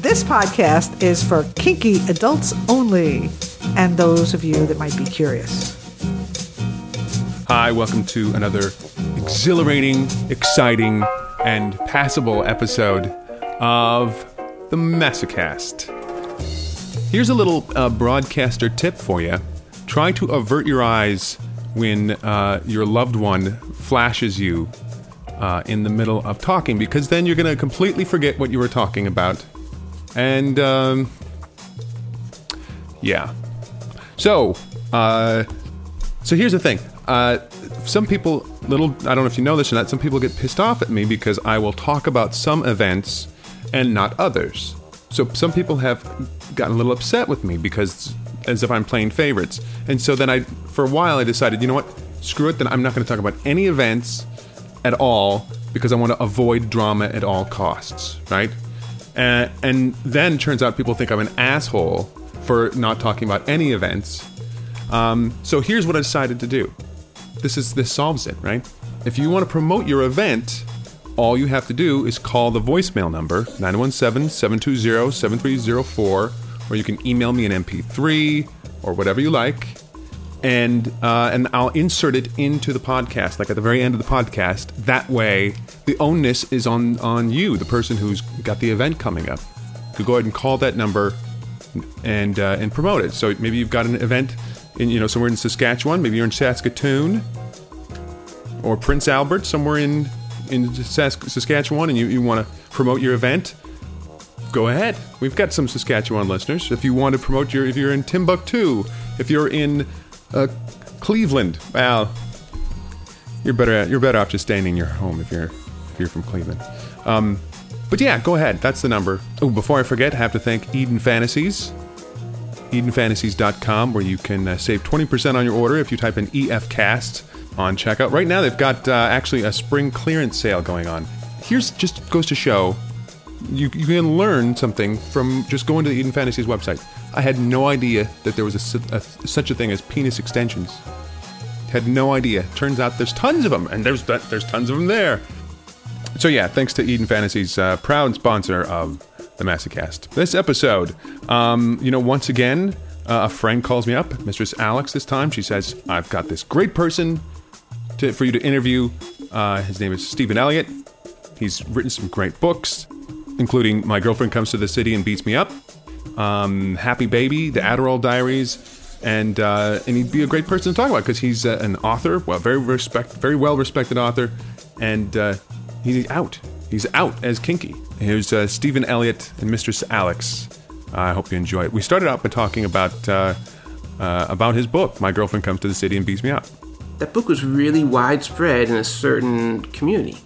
This podcast is for kinky adults only and those of you that might be curious. Hi, welcome to another exhilarating, exciting, and passable episode of the Masocast. Here's a little uh, broadcaster tip for you. Try to avert your eyes when uh, your loved one flashes you uh, in the middle of talking, because then you're going to completely forget what you were talking about. And, um, yeah. So, uh, so here's the thing. Uh, some people, little, I don't know if you know this or not, some people get pissed off at me because I will talk about some events and not others. So some people have gotten a little upset with me because, as if I'm playing favorites. And so then I, for a while, I decided, you know what, screw it, then I'm not going to talk about any events at all because I want to avoid drama at all costs, right? And, and then turns out people think I'm an asshole for not talking about any events. Um, so here's what I decided to do. This is this solves it, right? If you want to promote your event, all you have to do is call the voicemail number 917-720-7304 or you can email me an mp3 or whatever you like and uh, and I'll insert it into the podcast, like at the very end of the podcast. That way, the onus is on on you, the person who's got the event coming up. You go ahead and call that number and uh, and promote it. So maybe you've got an event in you know somewhere in Saskatchewan, maybe you're in Saskatoon or Prince Albert, somewhere in in Sask- Saskatchewan, and you, you want to promote your event. Go ahead. We've got some Saskatchewan listeners. If you want to promote your, if you're in Timbuktu, if you're in uh, Cleveland, well, you're better you're better off just staying in your home if you're if you're from Cleveland. Um, but yeah, go ahead. That's the number. Oh, before I forget, I have to thank Eden Fantasies, EdenFantasies.com, where you can uh, save 20% on your order if you type in EFCast on checkout. Right now, they've got uh, actually a spring clearance sale going on. Here's just goes to show you, you can learn something from just going to the Eden Fantasies website. I had no idea that there was a, a, such a thing as penis extensions. Had no idea. Turns out there's tons of them, and there's there's tons of them there. So yeah, thanks to Eden Fantasies, uh, proud sponsor of the Masocast. This episode, um, you know, once again, uh, a friend calls me up, Mistress Alex. This time, she says, "I've got this great person to, for you to interview. Uh, his name is Stephen Elliott. He's written some great books, including My Girlfriend Comes to the City and Beats Me Up, um, Happy Baby, The Adderall Diaries." And uh, and he'd be a great person to talk about because he's uh, an author, well, very respect, very well respected author, and uh, he's out. He's out as kinky. Here's uh, Stephen Elliott and Mistress Alex. I hope you enjoy it. We started out by talking about uh, uh, about his book, My Girlfriend Comes to the City and Beats Me Up. That book was really widespread in a certain community,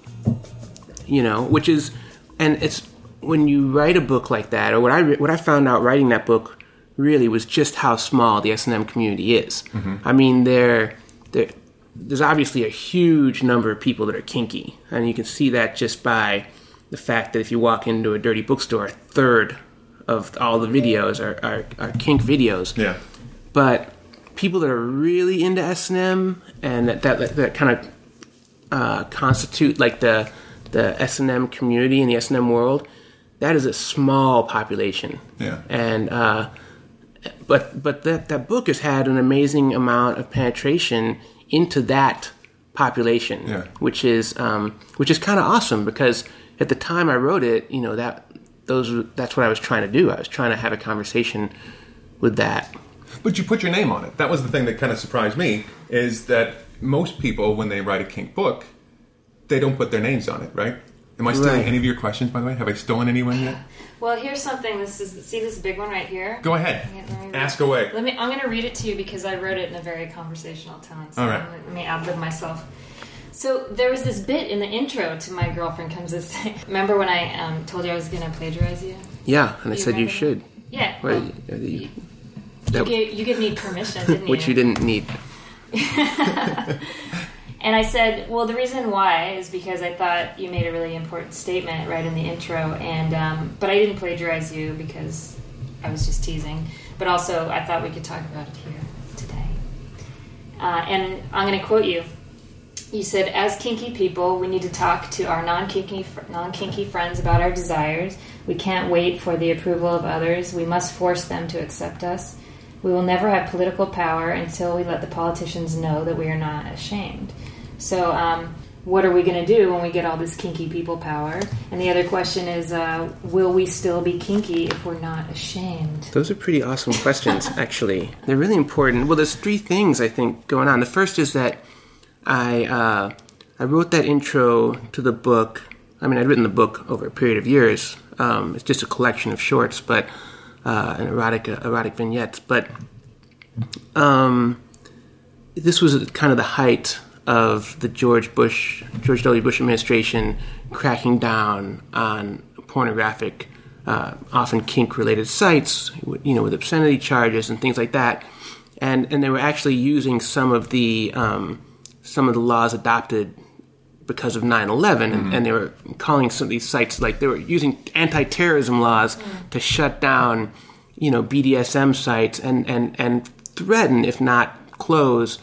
you know, which is, and it's when you write a book like that, or what I what I found out writing that book really was just how small the S and M community is. I mean, there, there, there's obviously a huge number of people that are kinky, and you can see that just by the fact that if you walk into a dirty bookstore, a third of all the videos are, are, are kink videos. Yeah. But people that are really into S and M and that that, that kind of uh, constitute like the the S and M community in the S and M world, that is a small population. Yeah. And uh, but but that that book has had an amazing amount of penetration into that population, Yeah. which is um, which is kind of awesome because at the time I wrote it, you know that those that's what I was trying to do. I was trying to have a conversation with that. But you put your name on it. That was the thing that kind of surprised me is that most people, when they write a kink book, they don't put their names on it, right? Am I stealing Right. any of your questions, by the way? Have I stolen anyone yet? Well, here's something. This is see this big one right here. Go ahead. Yeah, let me Ask away. Let me. I'm going to read it to you because I wrote it in a very conversational tone. So All right. let me ad lib myself. So there was this bit in the intro to my girlfriend comes to say. Remember when I um, told you I was going to plagiarize you? Yeah, and I said you remember? should. Yeah. Well, well, you- you- you, that- gave, you gave me permission, didn't you? which you didn't need. And I said, well, the reason why is because I thought you made a really important statement right in the intro, and um, but I didn't plagiarize you because I was just teasing. But also, I thought we could talk about it here today. Uh, and I'm going to quote you. you said as kinky people we need to talk to our non-kinky non-kinky friends about our desires we can't wait for the approval of others we must force them to accept us we will never have political power until we let the politicians know that we are not ashamed so um, what are we going to do when we get all this kinky people power? And the other question is, uh, will we still be kinky if we're not ashamed? Those are pretty awesome questions, actually. They're really important. Well, there's three things I think going on. The first is that I uh, I wrote that intro to the book. I mean, I'd written the book over a period of years. Um, it's just a collection of shorts, but uh, and erotic erotic vignettes. But um, this was kind of the height of the George Bush, George W. Bush administration cracking down on pornographic, uh, often kink-related sites, you know, with obscenity charges and things like that, and and they were actually using some of the um, some of the laws adopted because of 9-11 mm-hmm. and, and, they were calling some of these sites like they were using anti-terrorism laws mm-hmm. to shut down you know bdsm sites and and and threaten if not close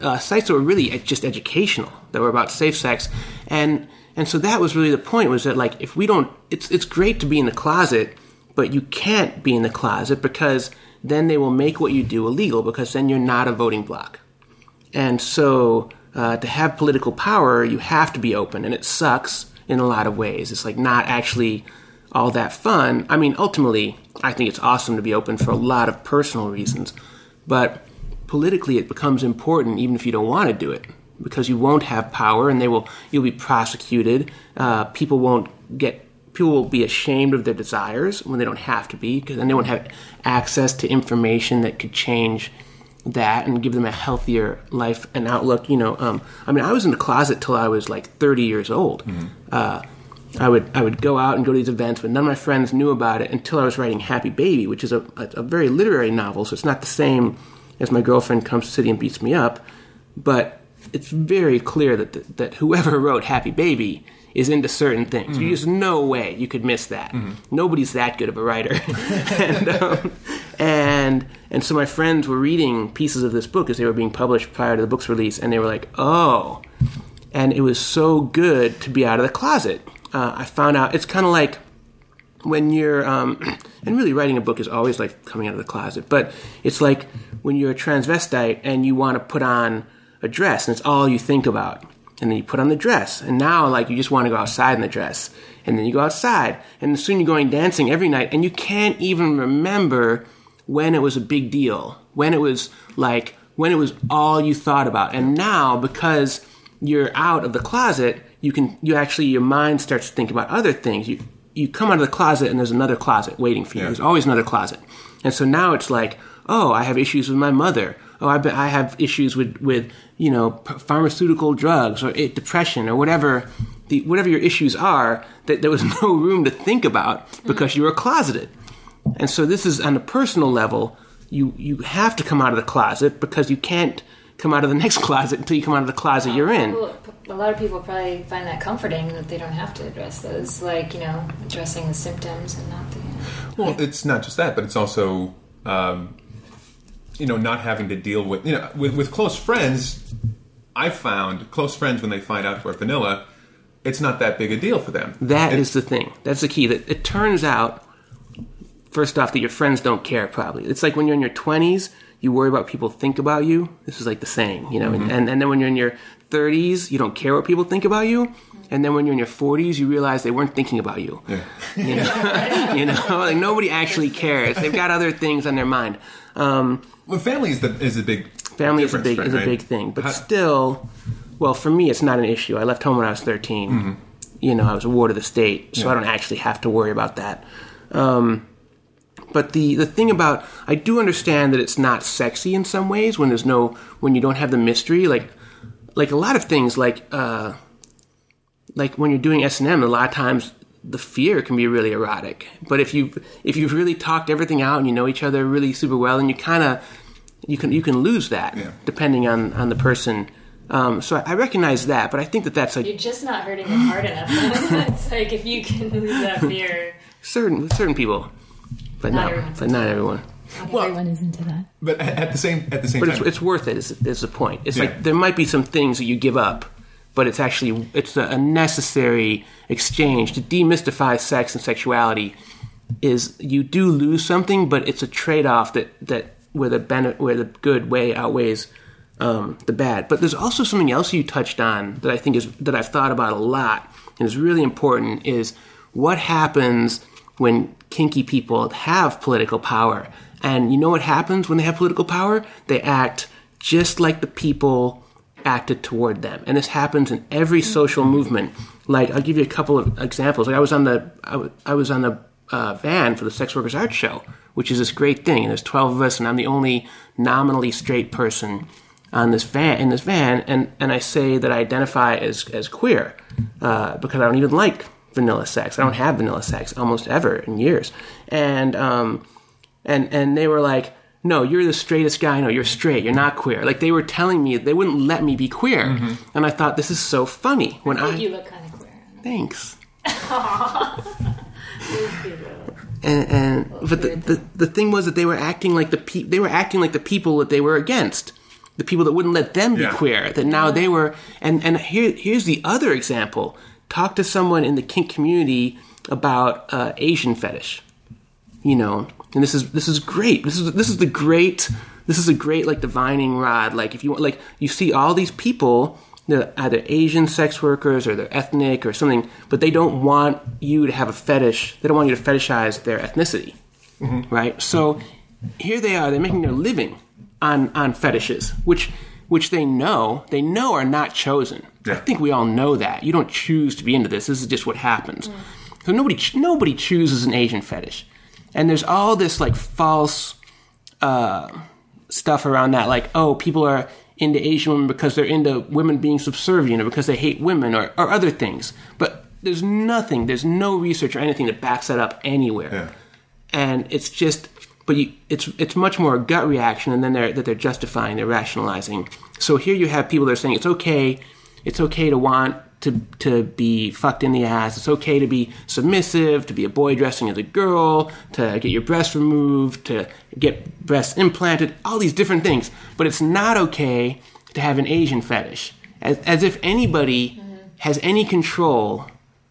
uh, sites that were really just educational, that were about safe sex, and and so that was really the point was that like if we don't, it's it's great to be in the closet, but you can't be in the closet because then they will make what you do illegal because then you're not a voting bloc, and so uh, to have political power you have to be open, and it sucks in a lot of ways. It's like not actually all that fun. I mean, ultimately, I think it's awesome to be open for a lot of personal reasons, but politically it becomes important even if you don't want to do it because you won't have power and they will you'll be prosecuted uh, people won't get people will be ashamed of their desires when they don't have to be because then they won't have access to information that could change that and give them a healthier life and outlook you know um, i mean i was in the closet till i was like 30 years old mm-hmm. uh, I would I would go out and go to these events, but none of my friends knew about it until I was writing Happy Baby, which is a, a, a very literary novel. So it's not the same as my girlfriend comes to the city and beats me up. But it's very clear that that whoever wrote Happy Baby is into certain things. Mm-hmm. There's no way you could miss that. Mm-hmm. Nobody's that good of a writer. and, um, and and so my friends were reading pieces of this book as they were being published prior to the book's release, and they were like, "Oh!" And it was so good to be out of the closet. Uh, I found out it's kind of like when you're um, and really writing a book is always like coming out of the closet but it's like when you're a transvestite and you want to put on a dress and it's all you think about and then you put on the dress and now like you just want to go outside in the dress and then you go outside and soon you're going dancing every night and you can't even remember when it was a big deal when it was like when it was all you thought about and now because you're out of the closet you can you actually your mind starts to think about other things you you come out of the closet and there's another closet waiting for you. Yeah. There's always another closet. And so now it's like, oh, I have issues with my mother. Oh, I, I have issues with, with you know pharmaceutical drugs or depression or whatever the whatever your issues are that there was no room to think about because you were closeted. And so this is on a personal level. You you have to come out of the closet because you can't come out of the next closet until you come out of the closet you're in. A lot of people probably find that comforting that they don't have to address those, like you know, addressing the symptoms and not the. Well, it's not just that, but it's also, um, you know, not having to deal with you know with, with close friends. I found close friends when they find out we're vanilla, it's not that big a deal for them. That it's, is the thing. That's the key. That it turns out, first off, that your friends don't care. Probably, it's like when you're in your twenties you worry about people think about you. This is like the saying, you know. Mm-hmm. And, and then when you're in your 30s, you don't care what people think about you. And then when you're in your 40s, you realize they weren't thinking about you. Yeah. You know, you know, like nobody actually cares. They've got other things on their mind. Um, well, family is the is a big family is a big right, is a big thing, but How, still, well, for me, it's not an issue. I left home when I was 13. Mm-hmm. You know, I was a ward of the state, so yeah. I don't actually have to worry about that. Um, but the, the thing about I do understand that it's not sexy in some ways when there's no when you don't have the mystery like like a lot of things like uh, like when you're doing S and M a lot of times the fear can be really erotic. But if you if you've really talked everything out and you know each other really super well and you kind of you can you can lose that yeah. depending on on the person. Um, so I, I, recognize that, but I think that that's like you're just not hurting them hard enough. it's like if you can lose that fear. Certain certain people but not, not but not everyone. Not well, everyone is into that. But at the same at the same but time, it's, it's worth it. Is, is the point? It's yeah. like there might be some things that you give up but it's actually it's a, necessary exchange to demystify sex and sexuality. Is you do lose something, but it's a trade off that that where the benefit where the good way outweighs um, the bad. But there's also something else you touched on that I think is that I've thought about a lot and is really important is what happens when kinky people have political power. And you know what happens when they have political power? They act just like the people acted toward them. And this happens in every social movement. Like I'll give you a couple of examples. Like I was on the I was, was on the uh, van for the Sex Workers Art Show, which is this great thing. And there's 12 of us, and I'm the only nominally straight person on this van in this van, and, and I say that I identify as as queer uh, because I don't even like vanilla sex. I don't have vanilla sex almost ever in years, and um, and and they were like. No, you're the straightest guy. No, you're straight. You're not queer. Like they were telling me, they wouldn't let me be queer, Mm-hmm. and I thought this is so funny. When I I, think you look kind of queer. thanks. It's cute, though. and, and but the, the the thing was that they were acting like the pe- they were acting like the people that they were against the people that wouldn't let them be Yeah. queer that now they were and and here here's the other example talk to someone in the kink community about uh, asian fetish you know and this is this is great. This is this is the great this is a great like divining rod. Like if you want like you see all these people they're either asian sex workers or they're ethnic or something but they don't want you to have a fetish they don't want you to fetishize their ethnicity mm-hmm. right? So here they are they're making their living on on fetishes which which they know they know are not chosen. I think we all know that. You don't choose to be into this. This is just what happens. Mm. So nobody nobody chooses an asian fetish and there's all this like false uh, stuff around that, like oh, people are into Asian women because they're into women being subservient, or because they hate women, or, or other things. But there's nothing, there's no research or anything that backs that up anywhere. Yeah. And it's just, but you, it's it's much more a gut reaction, and then they're that they're justifying, they're rationalizing. So here you have people that are saying it's okay, it's okay to want to to be fucked in the ass. It's okay to be submissive, to be a boy dressing as a girl, to get your breasts removed, to get breasts implanted, all these different things. But it's not okay to have an Asian fetish, as, as if anybody has any control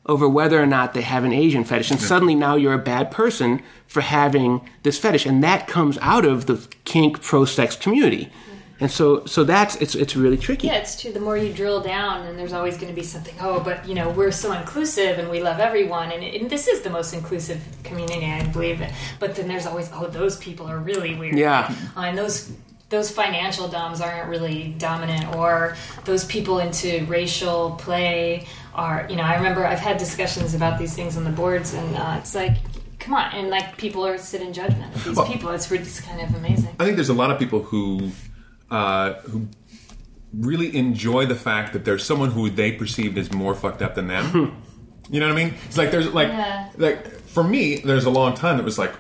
over whether or not they have an Asian fetish, and suddenly now you're a bad person for having this fetish, and that comes out of the kink pro sex community. And so, so that's it's it's really tricky. Yeah, it's true. The more you drill down, and there's always going to be something. Oh, but you know, we're so inclusive, and we love everyone, and, and this is the most inclusive community, I believe. But then there's always, oh, those people are really weird. Yeah. Uh, and those those financial doms aren't really dominant, or those people into racial play are. You know, I remember I've had discussions about these things on the boards, and uh, it's like. Come on, and like people are sit in judgment of these Well- people. It's really it's kind of amazing. I think there's a lot of people who uh, who really enjoy the fact that there's someone who they perceived as more fucked up than them. you know what I mean? It's like there's like Yeah. like for me, there's a long time that was like,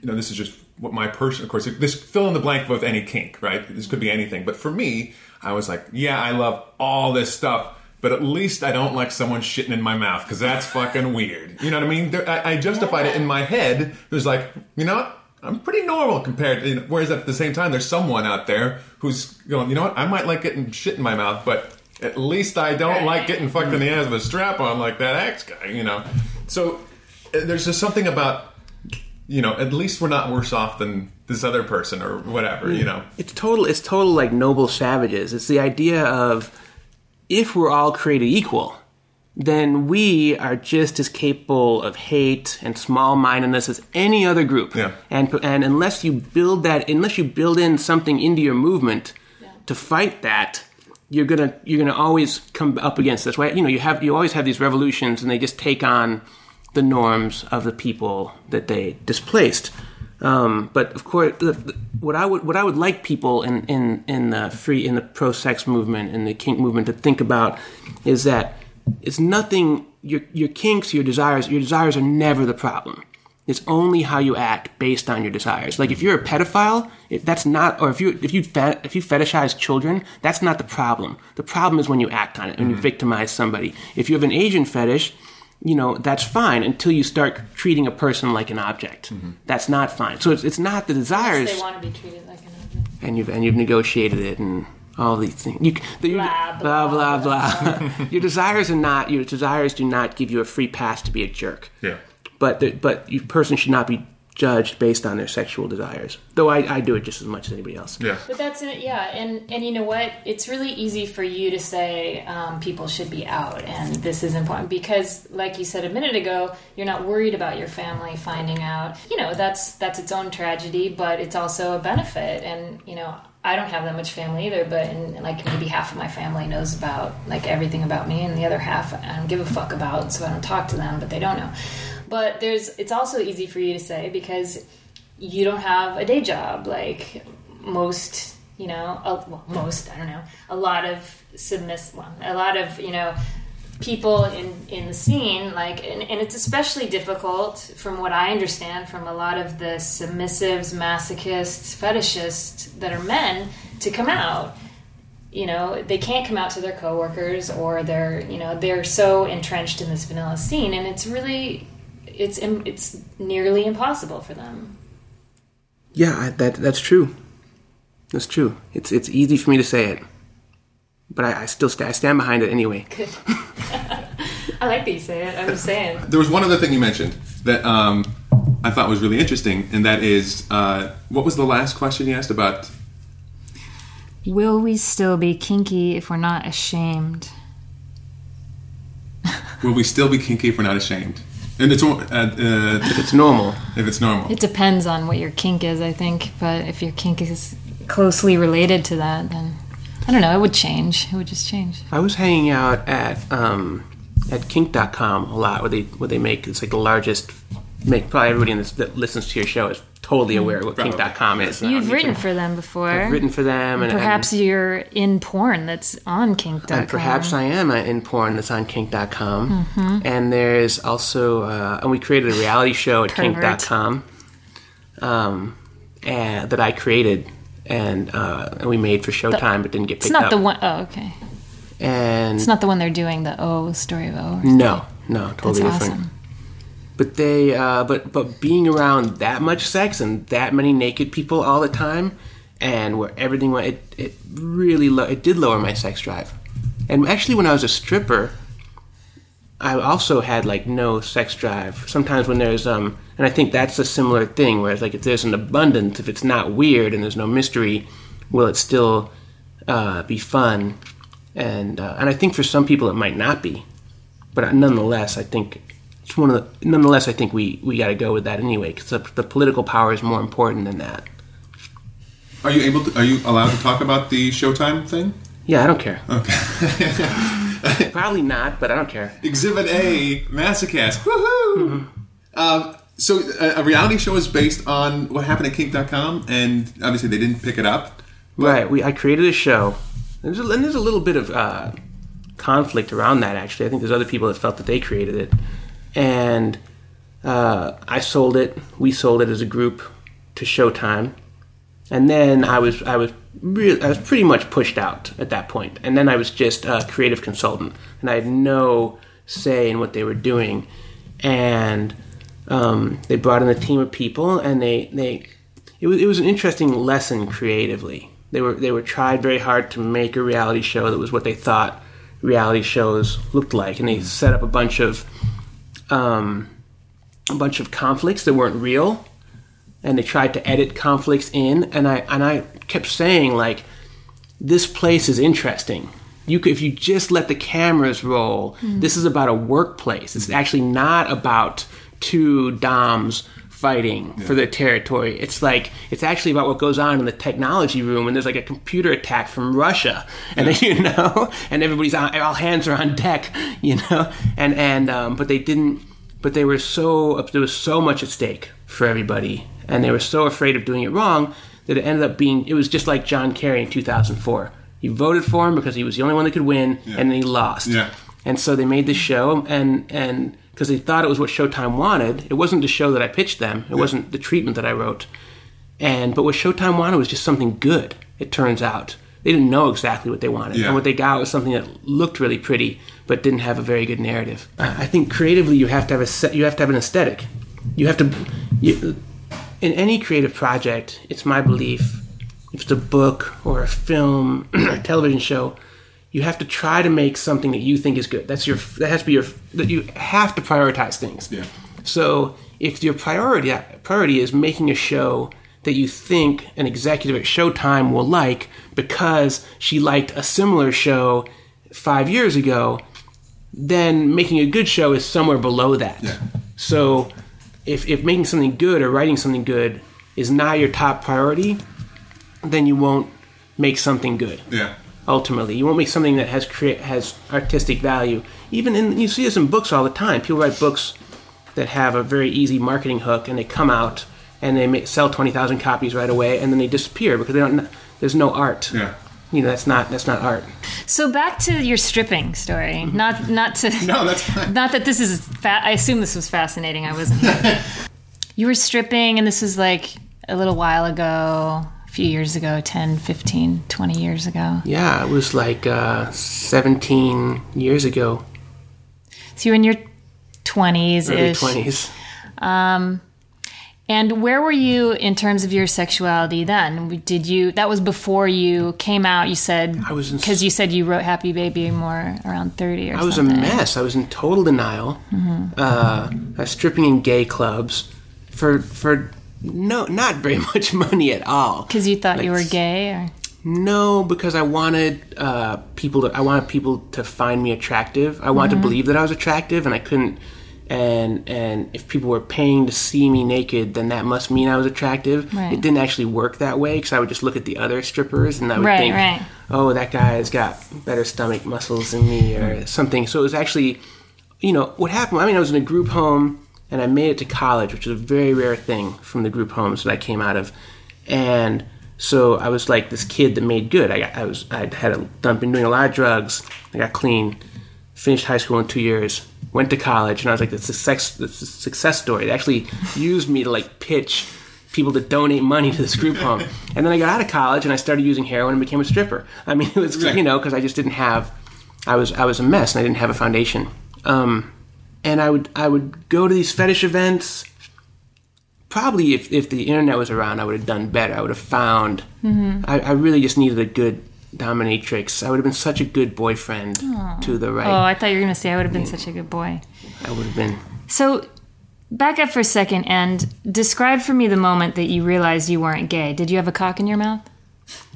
you know, this is just what my person. Of course, this fill in the blank with any kink, right? This could be anything. But for me, I was like, yeah, I love all this stuff. But at least I don't like someone shitting in my mouth because that's fucking weird. You know what I mean? There, I, I justified it in my head. It was like, you know what? I'm pretty normal compared to. You know, whereas at the same time, there's someone out there who's going, you know what? I might like getting shit in my mouth, but at least I don't like getting fucked in the ass with a strap on like that ex guy. You know? So uh, there's just something about, you know, at least we're not worse off than this other person or whatever. You know? It's total. It's total like noble savages. It's the idea of if we're all created equal, then we are just as capable of hate and small mindedness as any other group. Yeah. And and unless you build that, unless you build in something into your movement to fight that, you're gonna you're gonna always come up against this. Right? You know, you have you always have these revolutions, and they just take on the norms of the people that they displaced. Um, but of course, the, the, what I would what I would like people in, in, in the free in the pro sex movement and the kink movement to think about is that it's nothing. Your your kinks, your desires, your desires are never the problem. It's only how you act based on your desires. Like if you're a pedophile, it, that's not, or if you if you fe- if you fetishize children, that's not the problem. The problem is when you act on it and you mm. victimize somebody. If you have an Asian fetish, you know that's fine until you start treating a person like an object. Mm-hmm. That's not fine. So it's it's not the desires, They want to be treated like an object. and you've and you've negotiated it, and all these things. You, the, Blah, blah blah, blah blah. your desires are not your desires do not give you a free pass to be a jerk. Yeah. But the, but your person should not be judged based on their sexual desires. Though I, I do it just as much as anybody else. Yeah. But that's it, yeah. And and you know what? It's really easy for you to say um, people should be out, and this is important because, like you said a minute ago, you're not worried about your family finding out. You know, that's that's its own tragedy, but it's also a benefit. And you know, I don't have that much family either, but like maybe half of my family knows about like everything about me, and the other half I don't give a fuck about, so I don't talk to them, but they don't know. But there's it's also easy for you to say because you don't have a day job like most you know a, well, most i don't know a lot of submiss well, a lot of you know people in in the scene like and, and it's especially difficult from what i understand from a lot of the submissives masochists fetishists that are men to come out you know they can't come out to their coworkers or they're you know they're so entrenched in this vanilla scene and it's really it's it's nearly impossible for them Yeah, I, that that's true. That's true. It's it's easy for me to say it, but I, I still st- I stand behind it anyway. I like that you say it. I'm just saying. There was one other thing you mentioned that um, I thought was really interesting, and that is uh, what was the last question you asked about? Will we still be kinky if we're not ashamed? Will we still be kinky if we're not ashamed? And it's uh, uh, If it's normal, if it's normal. It depends on what your kink is, I think. But if your kink is closely related to that, then I don't know. It would change. It would just change. I was hanging out at um, at kink.com a lot, where they where they make it's like the largest. Make probably everybody in this, that listens to your show is totally aware of what Probably. kink.com is. You've written can- for them before. I've written for them, and Perhaps and, you're in porn that's on kink.com. and perhaps I am uh, in porn that's on kink.com. Mm-hmm. And there's also uh, and we created a reality show at Pervert. kink.com um, and, that I created. And, uh, and we made for Showtime, but didn't get picked It's not up. the one oh okay. And It's not the one they're doing the O story of O. no, no, That's totally different. awesome. But they, uh, but but being around that much sex and that many naked people all the time, and where everything went, it, it really lo- it did lower my sex drive. And actually, when I was a stripper, I also had like no sex drive. Sometimes when there's um, and I think that's a similar thing. Whereas like if there's an abundance, if it's not weird and there's no mystery, will it still uh, be fun? And uh, and I think for some people it might not be, but nonetheless, I think it's one of the. Nonetheless, I think we we got to go with that anyway because the, the political power is more important than that. Are you able to? Are you allowed to talk about the Showtime thing? Yeah, I don't care. Okay. Probably not, but I don't care. Exhibit A, Masocast. Woohoo! Um, so a, a reality show is based on what happened at Kink.com, and obviously they didn't pick it up. Right. We I created a show. There's a, and there's a little bit of uh, conflict around that. Actually, I think there's other people that felt that they created it, and uh, I sold it. We sold it as a group to Showtime, and then I was I was really I was pretty much pushed out at that point. And then I was just a creative consultant, and I had no say in what they were doing. And um, they brought in a team of people, and they they it was, it was an interesting lesson creatively. They were they were tried very hard to make a reality show that was what they thought reality shows looked like, and they set up a bunch of um, a bunch of conflicts that weren't real, and they tried to edit conflicts in. And I and I kept saying like, this place is interesting. You could, if you just let the cameras roll, this is about a workplace. It's actually not about two doms fighting for their territory. It's like it's actually about what goes on in the technology room when there's like a computer attack from Russia, and then, you know, and everybody's on, all hands are on deck, you know, and and um, but they didn't, but they were so there was so much at stake for everybody, and they were so afraid of doing it wrong that it ended up being it was just like John Kerry in 2004. You voted for him because he was the only one that could win, and then he lost. Yeah. And so they made this show, and and because they thought it was what Showtime wanted, it wasn't the show that I pitched them. It wasn't the treatment that I wrote. And but what Showtime wanted was just something good. It turns out they didn't know exactly what they wanted, Yeah. and what they got was something that looked really pretty, but didn't have a very good narrative. Uh, I think creatively, you have to have a set, you have to have an aesthetic. You have to. You, in any creative project, it's my belief if it's a book or a film or a television show, you have to try to make something that you think is good. That's your that has to be your that you have to prioritize things. Yeah. So if your priority priority is making a show that you think an executive at Showtime will like because she liked a similar show five years ago, then making a good show is somewhere below that. Yeah. So if, if making something good or writing something good is not your top priority, then you won't make something good. Yeah. Ultimately, you won't make something that has create has artistic value. Even in you see this in books all the time. People write books that have a very easy marketing hook, and they come out and they make, sell twenty thousand copies right away, and then they disappear because they don't. There's no art. Yeah. You know that's not that's not art. So back to your stripping story. Mm-hmm. Not not to No, that's fine. not that this is fa- I assume this was fascinating. I wasn't you were stripping and this was like a little while ago, a few years ago, 10, 15, 20 years ago. Yeah, it was like uh, seventeen years ago, So you're in your 20s early ish. twenties. Um, and where were you in terms of your sexuality then? Did you that was before you came out? You said I was because you said you wrote Happy Baby more around 30 or something? I was a mess. I was in total denial. Uh, I was stripping in gay clubs for for no not very much money at all. Because you thought you were gay, or No, because I wanted uh, people to. I wanted people to find me attractive. I wanted to believe that I was attractive, and I couldn't. And and if people were paying to see me naked, then that must mean I was attractive. Right. It didn't actually work that way because I would just look at the other strippers and I would Right, think, right. oh, that guy's got better stomach muscles than me or something. So it was actually, you know, what happened. I mean, I was in a group home and I made it to college, which is a very rare thing from the group homes that I came out of, and so I was like this kid that made good. I got, I was I had a, done been doing a lot of drugs. I got clean, finished high school in two years, went to college, and I was like this is sex this success story. They actually used me to like pitch people to donate money to this group home. And then I got out of college and I started using heroin and became a stripper. I mean, it was you know because I just didn't have I was I was a mess and I didn't have a foundation. Um, and I would I would go to these fetish events. Probably if, if the internet was around, I would have done better. I would have found. I, I really just needed a good dominatrix. I would have been such a good boyfriend to the right. oh, I thought you were going to say I would have been such a good boy. I would have been. So, back up for a second and describe for me the moment that you realized you weren't gay. Did you have a cock in your mouth?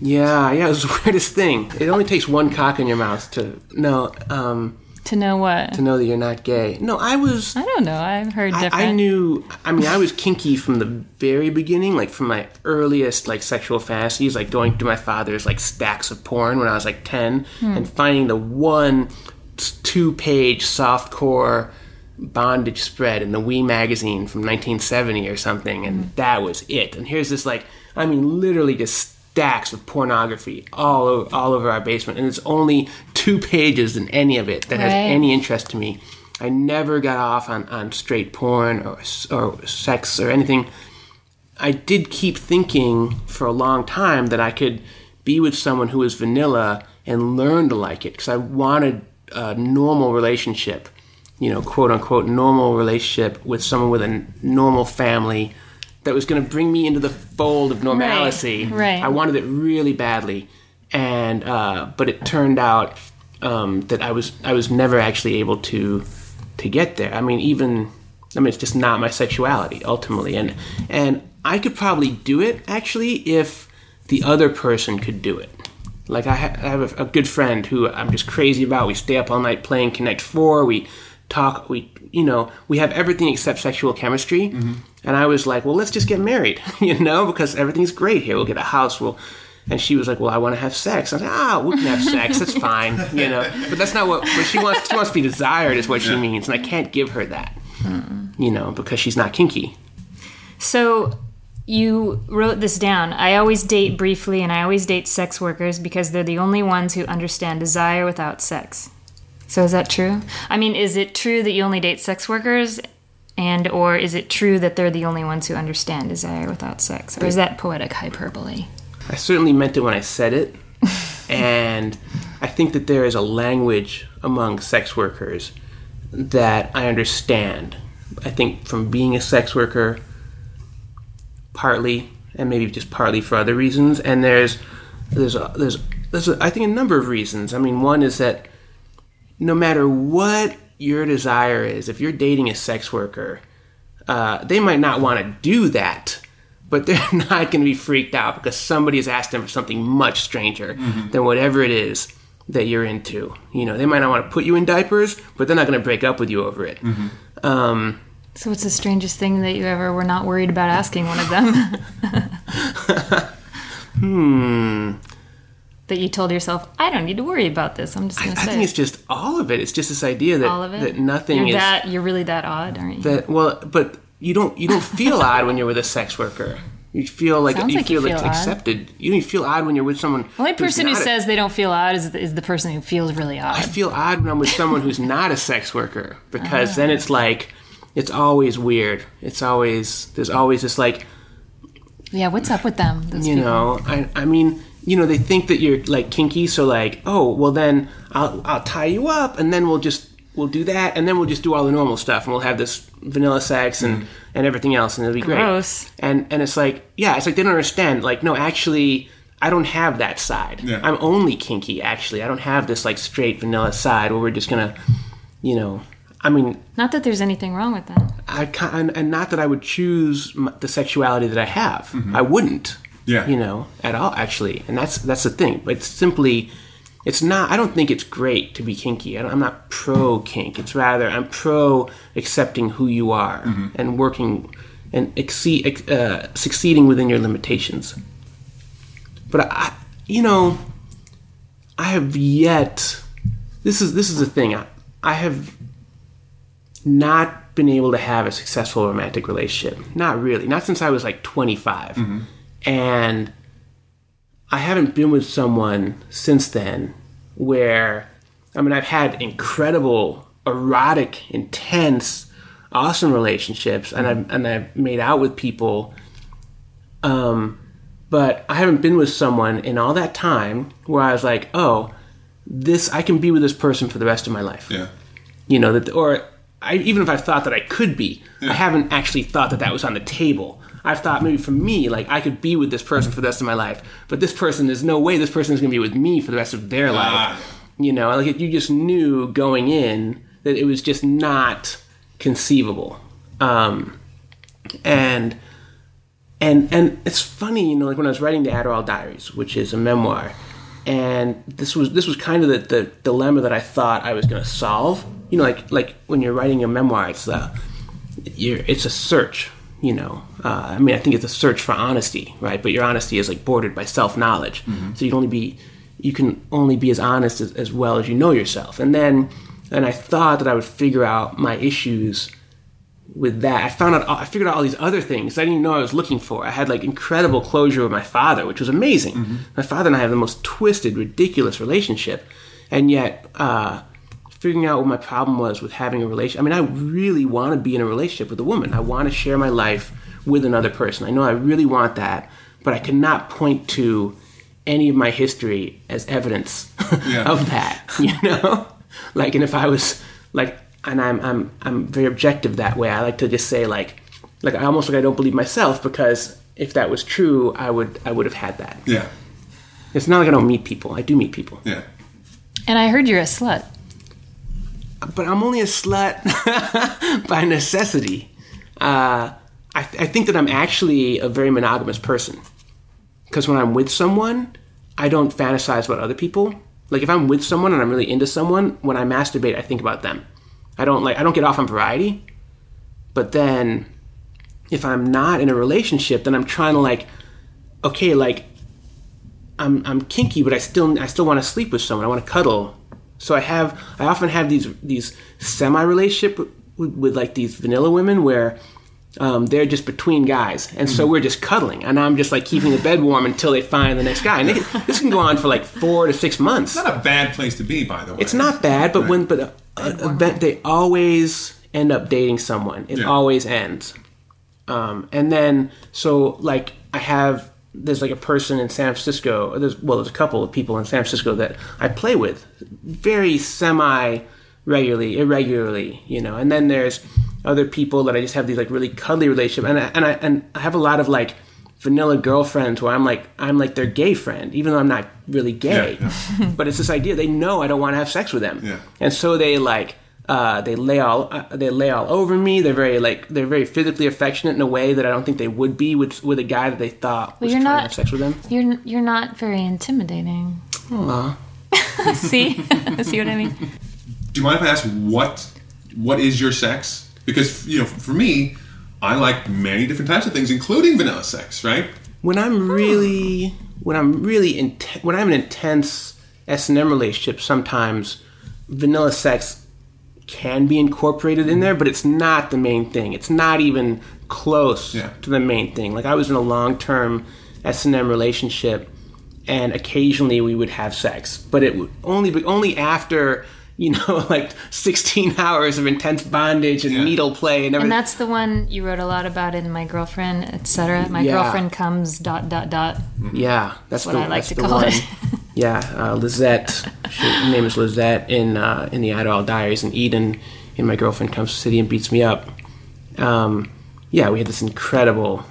Yeah, yeah. It was the weirdest thing. It only takes one cock in your mouth to no um, To know what? to know that you're not gay. No, I was. I don't know. I've heard I, different. I knew. I mean, I was kinky from the very beginning, like from my earliest like sexual fantasies, like going through my father's like stacks of porn when I was like ten, hmm. and finding the one two-page softcore bondage spread in the Oui magazine from 1970 or something, and hmm. that was it. And here's this like, I mean, literally just stacks of pornography all over, all over our basement, and it's only two pages in any of it that has any interest to me. I never got off on, on straight porn or, or sex or anything. I did keep thinking for a long time that I could be with someone who was vanilla and learn to like it because I wanted a normal relationship, you know, quote unquote, normal relationship with someone with a normal family that was going to bring me into the fold of normalcy. right. right. I wanted it really badly, and uh, but it turned out um, that I was I was never actually able to to get there. I mean, even I mean, it's just not my sexuality ultimately, and and I could probably do it actually if the other person could do it. Like I, ha- I have a, a good friend who I'm just crazy about. We stay up all night playing Connect Four. We talk. We you know we have everything except sexual chemistry. And I was like, well, let's just get married, you know, because everything's great here. We'll get a house. We'll and she was like, "Well, I want to have sex." I was like, "Ah, we can have sex. That's fine, you know." But that's not what, what she wants. She wants to be desired, is what she means, and I can't give her that, you know, because she's not kinky. So you wrote this down. I always date briefly and I always date sex workers because they're the only ones who understand desire without sex. So is that true? I mean, is it true that you only date sex workers and or is it true that they're the only ones who understand desire without sex? Or is that poetic hyperbole? I certainly meant it when I said it, and I think that there is a language among sex workers that I understand. I think from being a sex worker, partly, and maybe just partly for other reasons. And there's there's a, there's there's a, I think a number of reasons. I mean, one is that no matter what your desire is, if you're dating a sex worker, uh, they might not want to do that, but they're not going to be freaked out because somebody has asked them for something much stranger than whatever it is that you're into. You know, they might not want to put you in diapers, but they're not going to break up with you over it. Um, So, what's the strangest thing that you ever were not worried about asking one of them? hmm. That you told yourself, I don't need to worry about this. I'm just I, going to I say think it's just all of it. It's just this idea that all of it. that nothing you're is that. You're really that odd, aren't you? that well, but you don't you don't feel odd when you're with a sex worker. You feel like Sounds you like you feel, like accepted. You don't feel odd when you're with someone. the only person who not a- says they don't feel odd is the, is the person who feels really odd. I feel odd when I'm with someone who's not a sex worker because then Ah. it's like it's always weird. It's always there's always this like yeah, what's up with them? You people? know I I mean you know they think that you're like kinky so like oh well then I'll I'll tie you up and then we'll just we'll do that and then we'll just do all the normal stuff and we'll have this vanilla sex and mm. and everything else and it'll be Gross. great and and it's like yeah it's like they don't understand like no actually I don't have that side Yeah. I'm only kinky actually I don't have this like straight vanilla side where we're just gonna you know I mean Not that there's anything wrong with that. I ca- and, and not that I would choose the sexuality that I have. Mm-hmm. I wouldn't. Yeah. You know, at all actually, and that's that's the thing. But it's simply, it's not. I don't think it's great to be kinky. I I'm not pro kink. It's rather I'm pro accepting who you are and working and exceed, uh, succeeding within your limitations. But I, you know, I have yet. This is this is the thing. I, I have not been able to have a successful romantic relationship. Not really. Not since I was like 25. And I haven't been with someone since then where, I mean, I've had incredible, erotic, intense, awesome relationships, and I've, and I've made out with people. Um, but I haven't been with someone in all that time where I was like, oh, this, I can be with this person for the rest of my life Yeah. you know that or I, even if i thought that i could be i haven't actually thought that that was on the table i've thought maybe for me like i could be with this person for the rest of my life but this person there's no way this person is going to be with me for the rest of their life you know like you just knew going in that it was just not conceivable um, and and and it's funny, you know, like when I was writing the Adderall Diaries, which is a memoir, and this was this was kind of the, the dilemma that I thought I was going to solve. You know, like like when you're writing a memoir, it's a you're, it's a search. You know, uh, I mean, I think it's a search for honesty, right? But your honesty is like bordered by self knowledge, so you can only be you can only be as honest as, as well as you know yourself. And then and I thought that I would figure out my issues with that. I found out, I figured out all these other things I didn't even know I was looking for. I had like incredible closure with my father, which was amazing. My father and I have the most twisted, ridiculous relationship, and yet uh, figuring out what my problem was with having a relationship. I mean, I really want to be in a relationship with a woman. I want to share my life with another person. I know I really want that, but I cannot point to any of my history as evidence Yeah. of that. You know, like, and if I was like, and I'm I'm I'm very objective that way. I like to just say like, like I almost like I don't believe myself because if that was true, I would I would have had that. Yeah. It's not like I don't meet people. I do meet people, Yeah. And I heard you're a slut. But I'm only a slut by necessity. Uh, I, th- I think that I'm actually a very monogamous person because when I'm with someone, I don't fantasize about other people. Like if I'm with someone and I'm really into someone, when I masturbate, I think about them. I don't like I don't get off on variety. But then if I'm not in a relationship, then I'm trying to like okay, like I'm I'm kinky, but I still I still want to sleep with someone. I want to cuddle. So I have I often have these these semi relationship with, with like these vanilla women where um, they're just between guys, and so we're just cuddling, and I'm just like keeping the bed warm until they find the next guy. And can, this can go on for like four to six months. It's Not a bad place to be, by the way. It's not bad, but when but uh, uh, they always end up dating someone. It Yeah. always ends. Um, and then so like I have there's like a person in San Francisco. There's well, there's a couple of people in San Francisco that I play with, very semi regularly, irregularly, you know. And then there's other people that I just have these like really cuddly relationship, and I, and I and I have a lot of like vanilla girlfriends where I'm like I'm like their gay friend, even though I'm not really gay. Yeah, but it's this idea they know I don't want to have sex with them, Yeah. and so they like uh, they lay all uh, they lay all over me. They're very like they're very physically affectionate in a way that I don't think they would be with with a guy that they thought was you're trying not- to have sex with them. You're you're not very intimidating. Aw. See, see what I mean? Do you mind if I ask what what is your sex? Because you know, for me, I like many different types of things, including vanilla sex. Right? when I'm really when I'm really inten- when I'm in an intense S and M relationship, sometimes vanilla sex can be incorporated in there, but it's not the main thing. It's not even close Yeah. to the main thing. Like I was in a long term S and M relationship, and occasionally we would have sex, but it would only be only after. You know, like 16 hours of intense bondage and Yeah. needle play and everything. And that's the one you wrote a lot about in My Girlfriend, etc. My Yeah. girlfriend comes dot dot dot. Yeah, that's what the, I like to call one. it. yeah, uh, Lizette. She, her name is Lizette in uh, in the Adderall Diaries, and Eden and My Girlfriend Comes to the City and Beats Me Up. Um, yeah, we had this incredible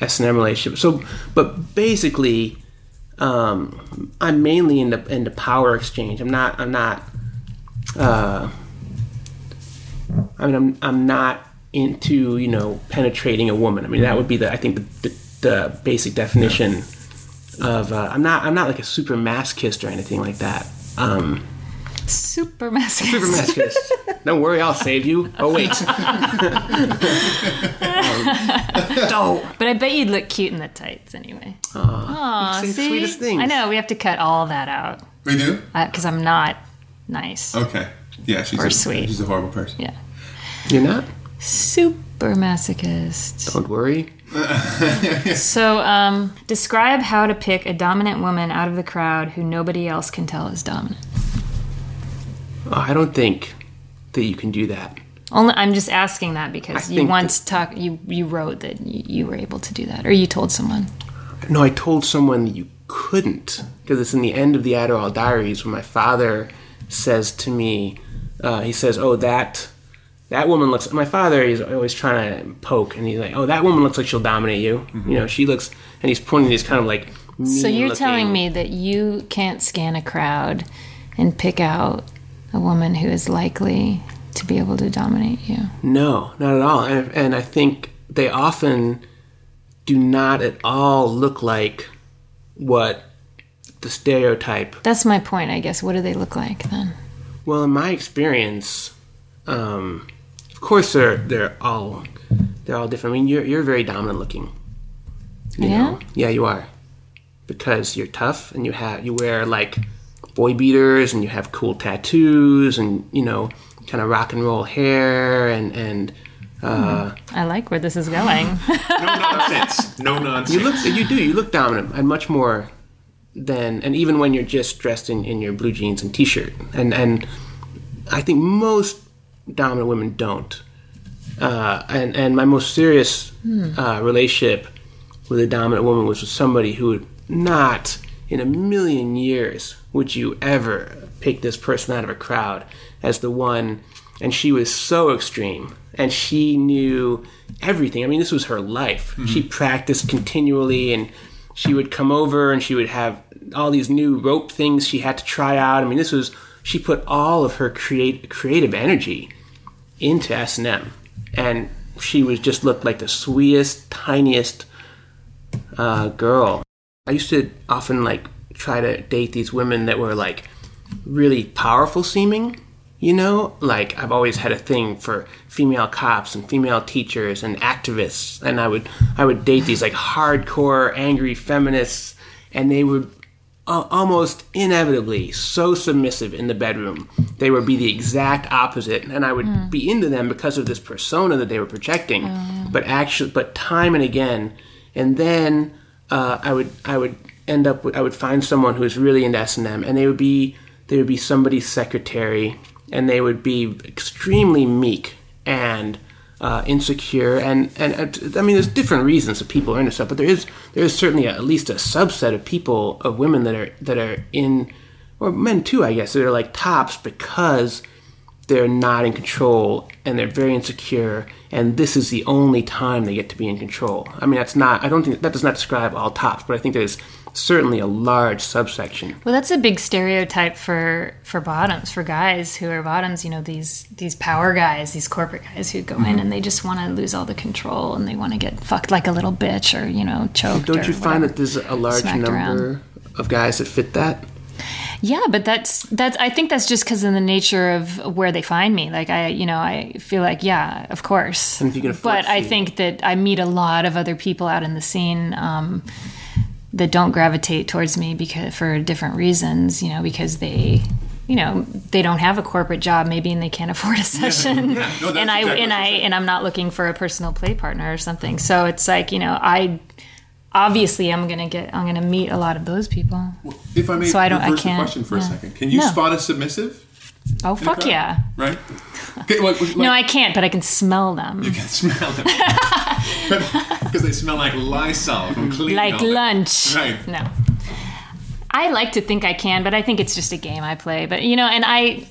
S and M relationship. So, but basically, um, I'm mainly into into power exchange. I'm not. I'm not. Uh, I mean, I'm I'm not into you know penetrating a woman. I mean, that would be the I think the, the, the basic definition of. Uh, I'm not I'm not like a super masochist or anything like that. Um, Super masochist. super masochist. Don't worry, I'll save you. Oh wait. Don't. But I bet you'd look cute in the tights anyway. Aw, say the see? sweetest things. I know we have to cut all that out We do. because I'm not nice. Okay. Yeah, she's Or a, sweet. She's a horrible person. Yeah, You're not. super masochist. Don't worry. So, um, describe how to pick a dominant woman out of the crowd who nobody else can tell is dominant. I don't think that you can do that. Only, I'm just asking that because I you think once talk you you wrote that you, you were able to do that, or you told someone. No, I told someone that you couldn't because it's in the end of the Adderall Diaries when my father says to me, uh, he says, "Oh, that that woman looks." My father is always trying to poke, and he's like, "Oh, that woman looks like she'll dominate you." You know, she looks, and he's pointing these kind of like. So you're mean-looking- telling me that you can't scan a crowd and pick out a woman who is likely to be able to dominate you. No, not at all. And, and I think they often do not at all look like what the stereotype That's my point, I guess. What do they look like then? Well, in my experience, um, of course they're they're all they're all different. I mean, you're you're very dominant looking. You Yeah? know? Yeah, you are. Because you're tough and you have you wear like boy beaters and you have cool tattoos and you know kind of rock and roll hair and and uh, I like where this is going. No nonsense. No nonsense. you look you do you look dominant and much more than and even when you're just dressed in, in your blue jeans and t-shirt and and I think most dominant women don't. Uh, and and my most serious uh, relationship with a dominant woman was with somebody who would not in a million years would you ever pick this person out of a crowd as the one. And she was so extreme and she knew everything. I mean this was her life. She practiced continually and she would come over and she would have all these new rope things she had to try out. I mean this was she put all of her create, creative energy into s&m and she was just looked like the sweetest tiniest uh, girl. I used to often like try to date these women that were like really powerful seeming you know? Like i've always had a thing for female cops and female teachers and activists. And i would i would date these like hardcore angry feminists and they would uh, almost inevitably so submissive in the bedroom. They would be the exact opposite and i would be into them because of this persona that they were projecting. But actually but time and again and then uh, i would i would end up with i would find someone who was really into s&m and they would be they would be somebody's secretary and they would be extremely meek and uh, insecure and, and uh, I mean there's different reasons that people are into stuff but there is there is certainly a, at least a subset of people of women that are that are in or men too I guess that are like tops because they're not in control and they're very insecure and this is the only time they get to be in control. I mean, that's not. I don't think that does not describe all tops, but I think there's certainly a large subsection. Well, that's a big stereotype for for bottoms, for guys who are bottoms. You know, these these power guys, these corporate guys who go in and they just want to lose all the control and they want to get fucked like a little bitch or you know choked. Don't you find that there's a large number around. of guys that fit that? Yeah, but that's that's. I think that's just because of the nature of where they find me. Like I, you know, I feel like yeah, of course. And if you can but I think that I meet a lot of other people out in the scene um, that don't gravitate towards me because for different reasons. You know, because they. You know, they don't have a corporate job, maybe, and they can't afford a session. No, and I exactly and I and I'm not looking for a personal play partner or something. So it's like you know, I obviously I'm gonna get I'm gonna meet a lot of those people. If I may So I don't- I can't- question for a second, can you No. spot a submissive? Oh fuck crowd? yeah! Right? Okay, No, I can't, but I can smell them. you can smell them because they smell like Lysol from like lunch. Right. No. I like to think I can, but I think it's just a game I play. But you know, and I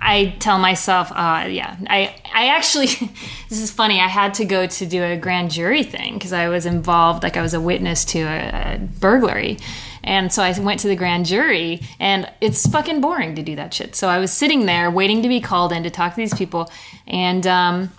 I tell myself, uh, yeah, I I actually this is funny. I had to go to do a grand jury thing because I was involved, like I was a witness to a, a burglary. And so I went to the grand jury, and it's fucking boring to do that shit. So I was sitting there waiting to be called in to talk to these people, and um,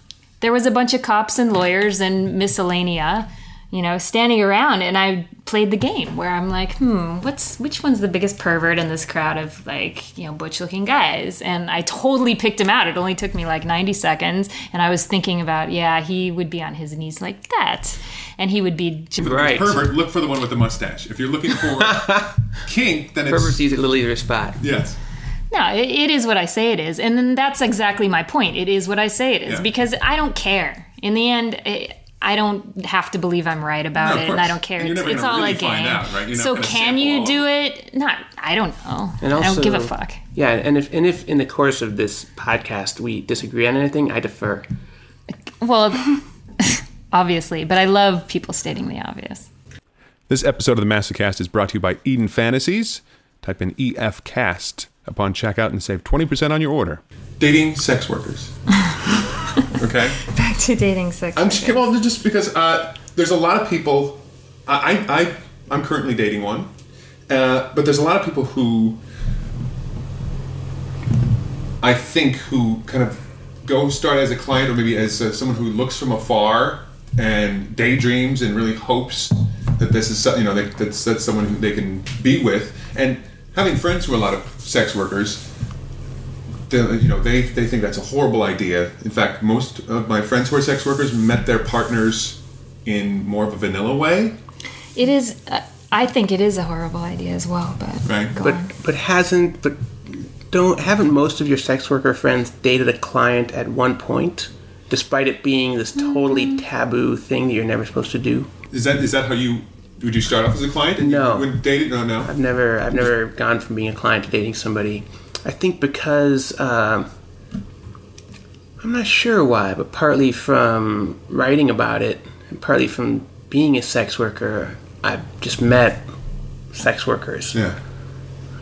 there was a bunch of cops and lawyers and miscellanea, you know, standing around, and I played the game where I'm like, hmm, what's which one's the biggest pervert in this crowd of like, you know, butch-looking guys? And I totally picked him out. It only took me like 90 seconds, and I was thinking about, yeah, he would be on his knees like that, and he would be. Right. Pervert, look for the one with the mustache. If you're looking for kink, then it's Pervert's a little easier spot. yes. No, it, it is what I say it is, and then that's exactly my point. It is what I say it is Yeah. because I don't care. In the end, it, I don't have to believe I'm right about No, it, and I don't care. It's, it's all really a game. find out, right? So can you do it? Not. I don't know. And I don't give a fuck. Yeah, and if and if in the course of this podcast we disagree on anything, I defer. Well, obviously, but I love people stating the obvious. This episode of the Masocast is brought to you by Eden Fantasies. Type in EFCast upon checkout and save 20% on your order. Dating sex workers. okay? Back to dating sex. I'm just, well, just because uh, there's a lot of people. I, I, I I'm currently dating one, uh, but there's a lot of people who I think who kind of go start as a client or maybe as uh, someone who looks from afar and daydreams and really hopes that this is so- you know that, that's that's someone who they can be with and having friends who are a lot of sex workers they, you know they, they think that's a horrible idea in fact most of my friends who are sex workers met their partners in more of a vanilla way It is. Uh, I think it is a horrible idea as well. But Right. go But on. but hasn't but don't haven't most of your sex worker friends dated a client at one point, despite it being this totally Mm-hmm. taboo thing that you're never supposed to do? is that is that how you would you start off as a client and No. you wouldn't date it no no I've never I've never gone from being a client to dating somebody. I think because um, I'm not sure why, but partly from writing about it, and partly from being a sex worker, I've just met sex workers. yeah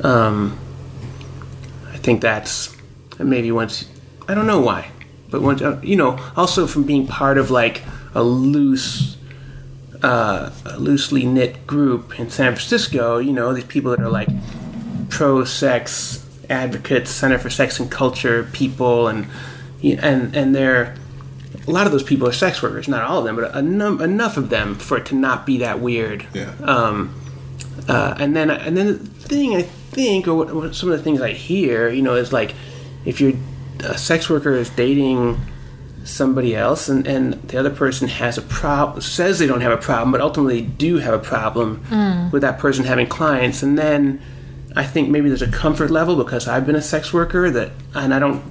Um, I think that's maybe once I don't know why, but once uh, you know, also from being part of like a loose, uh, a loosely knit group in San Francisco. You know, these people that are like pro-sex advocates, Center for Sex and Culture people, and and and they're a lot of those people are sex workers. Not all of them, but a num- enough of them for it to not be that weird. yeah Um, uh, and then and then the thing I think, or what, what some of the things I hear, you know, is like if you're a sex worker is dating somebody else, and, and the other person has a problem, says they don't have a problem, but ultimately do have a problem with that person having clients, and then I think maybe there's a comfort level because I've been a sex worker that, and I don't.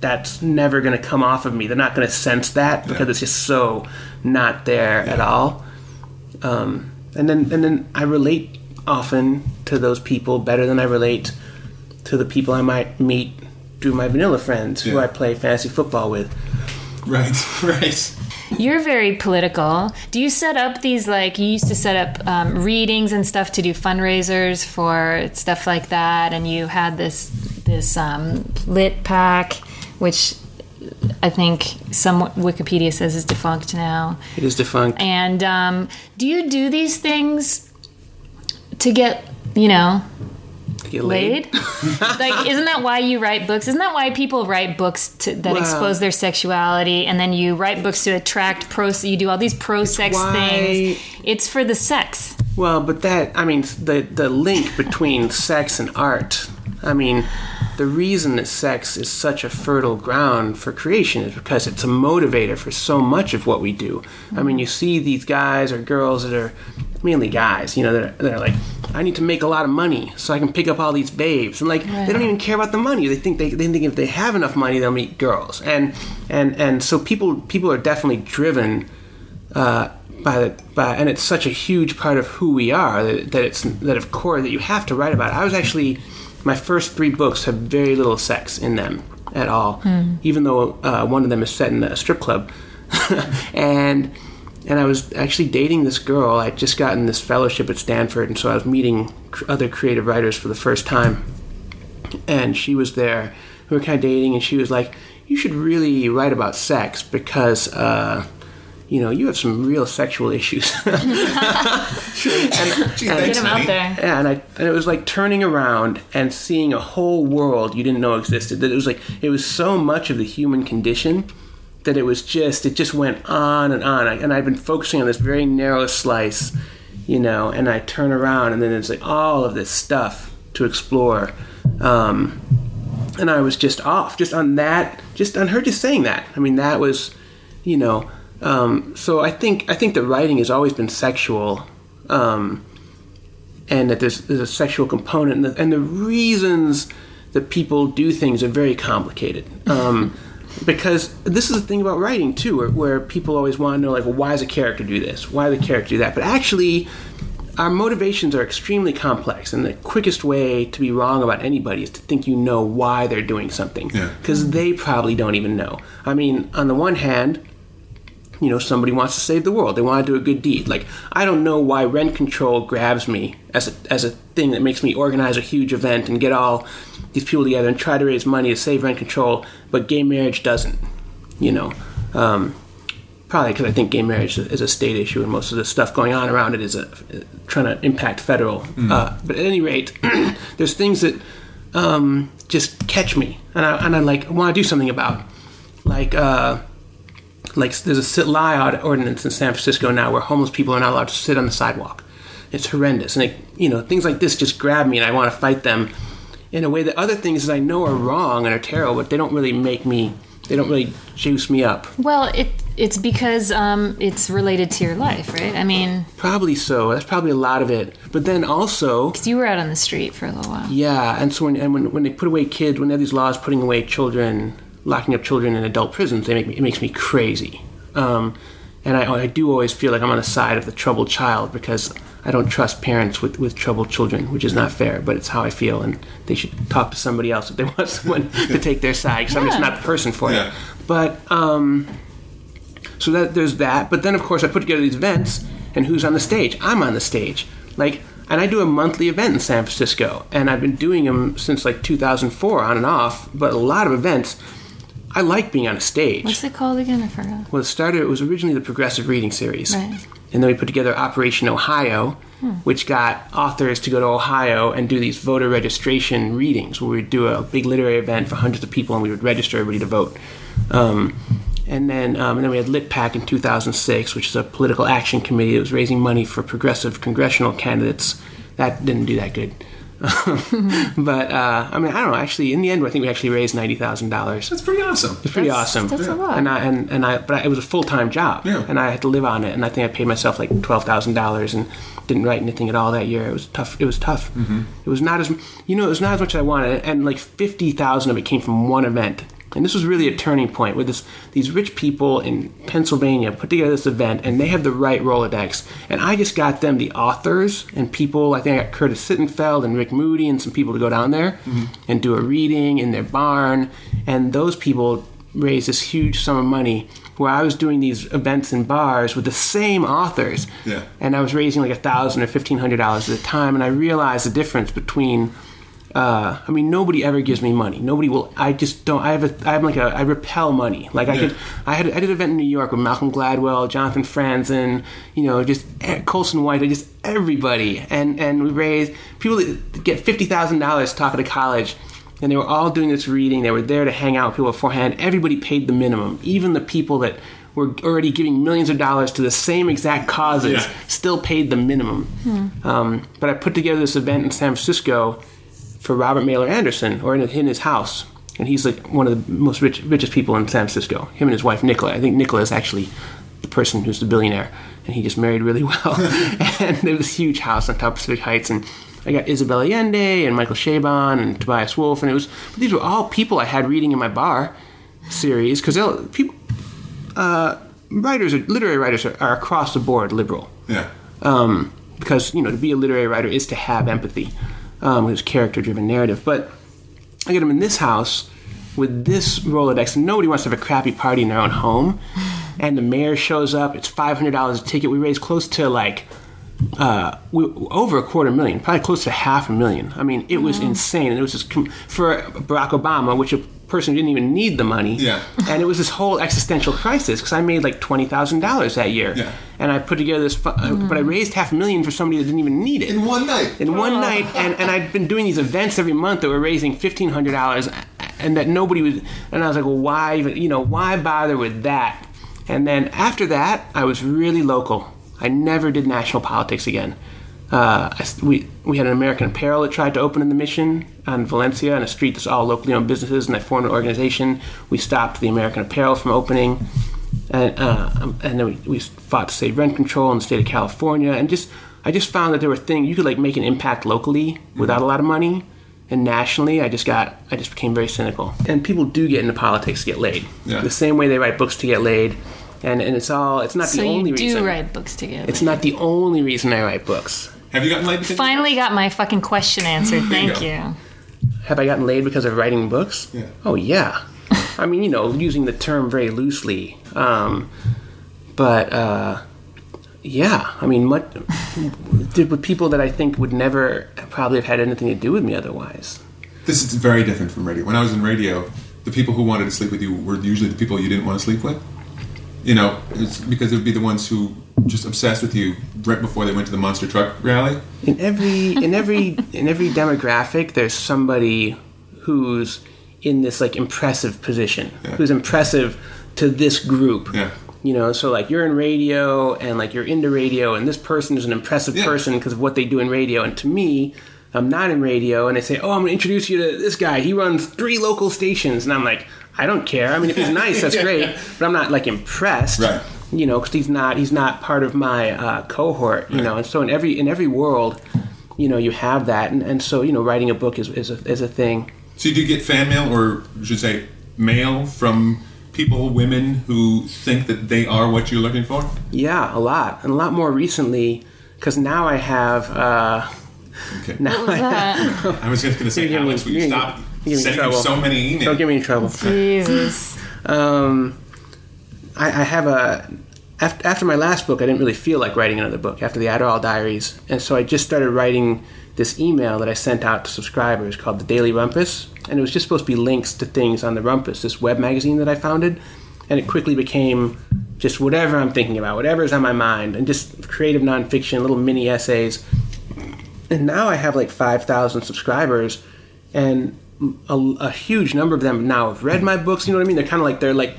That's never going to come off of me. They're not going to sense that because Yeah. it's just so not there at all um, and then and then I relate often to those people better than I relate to the people I might meet through my vanilla friends who I play fantasy football with. right right You're very political. Do you set up these like you used to set up um, readings and stuff to do fundraisers for stuff like that, and you had this this um, LitPAC which I think some Wikipedia says is defunct now. It is defunct. And um, do you do these things to get, you know, get laid? like, isn't that why you write books? Isn't that why people write books to, that expose their sexuality, and then you write books to attract pro? You do all these pro sex why- things. It's for the sex. Well, but that I mean the the link between sex and art. I mean, the reason that sex is such a fertile ground for creation is because it's a motivator for so much of what we do. I mean, you see these guys or girls that are mainly guys, you know, that are, that are like, I need to make a lot of money so I can pick up all these babes, and like they don't even care about the money. They think they, they think if they have enough money, they'll meet girls, and and and so people people are definitely driven uh, by the by, and it's such a huge part of who we are that, that it's that of course that you have to write about. it. I was actually my first three books have very little sex in them at all, even though uh, one of them is set in a strip club, and and I was actually dating this girl. I'd just gotten this fellowship at Stanford, and so I was meeting cr- other creative writers for the first time and she was there. We were kind of dating, and she was like, "You should really write about sex because, uh, you know, you have some real sexual issues." Gee, Get them out there. Yeah, and I and it was like turning around and seeing a whole world you didn't know existed. That it was like it was so much of the human condition that it was just it just went on and on. I, and I've been focusing on this very narrow slice, you know. And I turn around and then it's like all of this stuff to explore. Um, and I was just off, just on that, just on her just saying that. I mean, that was, you know. Um, so I think I think that writing has always been sexual. Um, and that there's, there's a sexual component, and the, and the reasons that people do things are very complicated. Um, because this is the thing about writing too, where, where people always want to know, like, well, why does a character do this? Why does a character do that? But actually, our motivations are extremely complex, and the quickest way to be wrong about anybody is to think you know why they're doing something, Yeah. because they probably don't even know. I mean, on the one hand, you know, somebody wants to save the world. They want to do a good deed. Like, I don't know why rent control grabs me as a, as a thing that makes me organize a huge event and get all these people together and try to raise money to save rent control, but gay marriage doesn't. You know, um, probably because I think gay marriage is a state issue, and most of the stuff going on around it is a, trying to impact federal. Uh, but at any rate, there's things that um, just catch me, and I and I like want to do something about, like. Uh, like there's a sit lie ordinance in San Francisco now where homeless people are not allowed to sit on the sidewalk. It's horrendous, and it, you know things like this just grab me, and I want to fight them in a way that other things that I know are wrong and are terrible, but they don't really make me. They don't really juice me up. Well, it it's because um, it's related to your life, right? I mean, Probably so. That's probably a lot of it. But then also, because you were out on the street for a little while. Yeah, and so when and when, when they put away kids, when they have these laws putting away children, locking up children in adult prisons, they make me, it makes me crazy. Um, and I, I do always feel like I'm on the side of the troubled child because I don't trust parents with, with troubled children, which is not fair, but it's how I feel, and they should talk to somebody else if they want someone to take their side because I'm just not the person for Yeah. it. But um, so that there's that. But then of course I put together these events, and who's on the stage? I'm on the stage. Like, and I do a monthly event in San Francisco, and I've been doing them since like 2004 on and off. But a lot of events, I like being on a stage. What's it called again? I forgot. Well, it started. It was originally the Progressive Reading Series, Right. and then we put together Operation Ohio, which got authors to go to Ohio and do these voter registration readings, where we'd do a big literary event for hundreds of people, and we would register everybody to vote. Um, and then, um, and then we had LitPAC in 2006, which is a political action committee that was raising money for progressive congressional candidates. That didn't do that good. but uh, I mean, I don't know. Actually, in the end, I think we actually raised ninety thousand dollars That's pretty awesome. it's pretty That's- awesome. that's a lot. And I and, and I, but I, it was a full time job, Yeah. and I had to live on it. And I think I paid myself like twelve thousand dollars, and didn't write anything at all that year. It was tough. It was tough. Mm-hmm. It was not as you know, it was not as much as I wanted, and like fifty thousand of it came from one event. And this was really a turning point where this these rich people in Pennsylvania put together this event, and they have the right Rolodex. And I just got them the authors and people. I think I got Curtis Sittenfeld and Rick Moody and some people to go down there mm-hmm. and do a reading in their barn. And those people raised this huge sum of money where I was doing these events in bars with the same authors. Yeah. And I was raising like a thousand or fifteen hundred dollars at a time, and I realized the difference between Uh, I mean, nobody ever gives me money. Nobody will. I just don't. I have a. I'm like a. I repel money. Like I Yeah. could. I had. I did an event in New York with Malcolm Gladwell, Jonathan Franzen, you know, just Colson White, just everybody, and and we raised people that get fifty thousand dollars talking to talk at a college, and they were all doing this reading. They were there to hang out with people beforehand. Everybody paid the minimum, even the people that were already giving millions of dollars to the same exact causes Yeah. still paid the minimum. Um, but I put together this event in San Francisco for Robert Mailer Anderson, or in, in his house, and he's like one of the most rich, richest people in San Francisco. Him and his wife Nicola. I think Nicola is actually the person who's the billionaire, and he just married really well. and there was this huge house on top of Pacific Heights, and I got Isabel Allende and Michael Chabon and Tobias Wolff, and it was. But these were all people I had reading in my bar series because people, uh, writers, are, literary writers are, are across the board liberal Yeah. um, because you know to be a literary writer is to have empathy, um, it's character-driven narrative. But I get them in this house with this Rolodex, and nobody wants to have a crappy party in their own home. And the mayor shows up. It's five hundred dollars a ticket. We raised close to like uh, we, over a quarter million, probably close to half a million. I mean, it was insane, and it was just for Barack Obama, which a person didn't even need the money. Yeah. And it was this whole existential crisis because I made like twenty thousand dollars that year, Yeah. and I put together this, fu- uh, but I raised half a million for somebody that didn't even need it In one night. in one night, and, and I'd been doing these events every month that were raising fifteen hundred dollars, and that nobody was. And I was like, well, why even? You know, why bother with that? And then after that, I was really local. I never did national politics again. Uh, I we we had an American Apparel that tried to open in the Mission on Valencia on a street that's all locally owned businesses, and I formed an organization. We stopped the American Apparel from opening, and uh, um, and then we, we fought to save rent control in the state of California, and just I just found that there were things you could like make an impact locally without a lot of money, and nationally I just got I just became very cynical. And people do get into politics to get laid, Yeah. the same way they write books to get laid, and and it's all it's not So the only you do reason. write books together. It's not the only reason I write books. Have you gotten laid? because of Finally got my fucking question answered. Thank go. you. Have I gotten laid because of writing books? Yeah. Oh yeah. I mean, you know, using the term very loosely. Um, but uh, yeah, I mean, what did with people that I think would never probably have had anything to do with me otherwise. This is very different from radio. When I was in radio, the people who wanted to sleep with you were usually the people you didn't want to sleep with. You know, it's because it would be the ones who just obsessed with you right before they went to the monster truck rally. in every in every in every demographic there's somebody who's in this like impressive position Yeah. who's impressive to this group Yeah. you know so like you're in radio and like you're into radio and this person is an impressive Yeah. person because of what they do in radio and to me i'm not in radio and they say oh i'm going to introduce you to this guy he runs three local stations and i'm like i don't care i mean if he's nice that's great but i'm not like impressed Right. you know, because he's not he's not part of my uh, cohort, you know. And so in every in every world, you know, you have that, and, and so you know, writing a book is is a, is a thing. So do you do get fan mail, or should say, mail from people, women who think that they are what you're looking for. Yeah, a lot, and a lot more recently, because now I have. Uh, Okay. now I have, I was just going to say, You're giving Alex, will you stop giving me sending you trouble. so many emails? don't get me in trouble. Jesus. Um, I, I have a after, after my last book, I didn't really feel like writing another book after the Adderall Diaries, and so I just started writing this email that I sent out to subscribers called the Daily Rumpus, and it was just supposed to be links to things on the Rumpus, this web magazine that I founded, and it quickly became just whatever I'm thinking about, whatever's on my mind, and just creative nonfiction, little mini essays. And now I have like 5,000 subscribers, and a, a huge number of them now have read my books. You know what I mean? They're kind of like they're like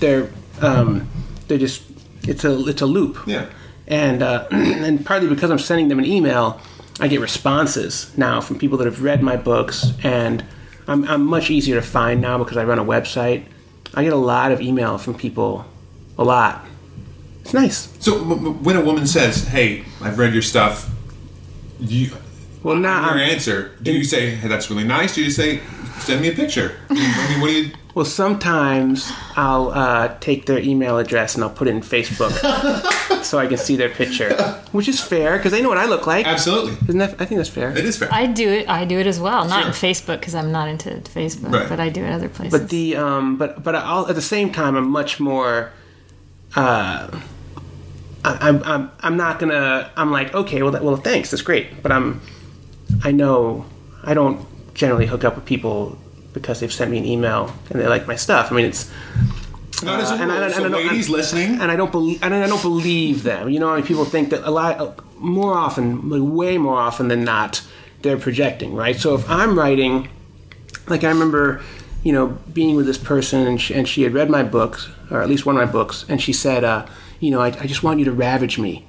they're um, they're just it's a it's a loop. Yeah. And uh, and partly because I'm sending them an email, I get responses now from people that have read my books, and I'm I'm much easier to find now because I run a website. I get a lot of email from people, a lot. It's nice. So when a woman says, "Hey, I've read your stuff," you, Well, on now your I'm- answer, do you say, "Hey, that's really nice"? Do you say, "Send me a picture"? I mean, what do you? Well, sometimes I'll uh, take their email address and I'll put it in Facebook so I can see their picture, which is fair because they know what I look like. Absolutely, Isn't that? I think that's fair. it is fair. I do it. I do it as well. Not in Facebook because I'm not into Facebook, Right. but I do it other places. But the um, but but I'll, at the same time, I'm much more. Uh, I, I'm I'm I'm not gonna. I'm like okay, well that, well thanks, that's great. But I'm, I know, I don't generally hook up with people because they've sent me an email and they like my stuff. I mean, it's Not as a and I- I so don't- ladies listening, and I don't believe and I don't believe them. You know, I mean, people think that a lot more often, like way more often than not, they're projecting, right? So if I'm writing, like I remember, you know, being with this person and she, and she had read my books or at least one of my books, and she said, uh, you know, I, I just want you to ravage me.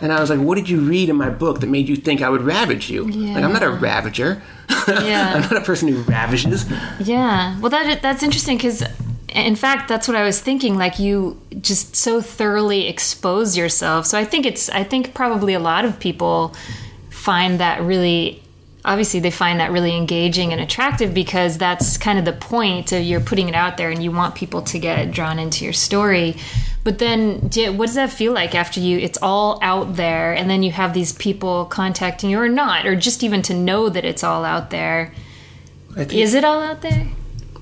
And I was like, what did you read in my book that made you think I would ravage you? Like, I'm not a ravager. Yeah. I'm not a person who ravages. Yeah. Well, that that's interesting because, in fact, that's what I was thinking. Like you just so thoroughly expose yourself. So I think it's. I think probably a lot of people find that really. Obviously, they find that really engaging and attractive because that's kind of the point of you're putting it out there and you want people to get drawn into your story. But then, what does that feel like after you? It's all out there, and then you have these people contacting you or not, or just even to know that it's all out there. Think- Is it all out there?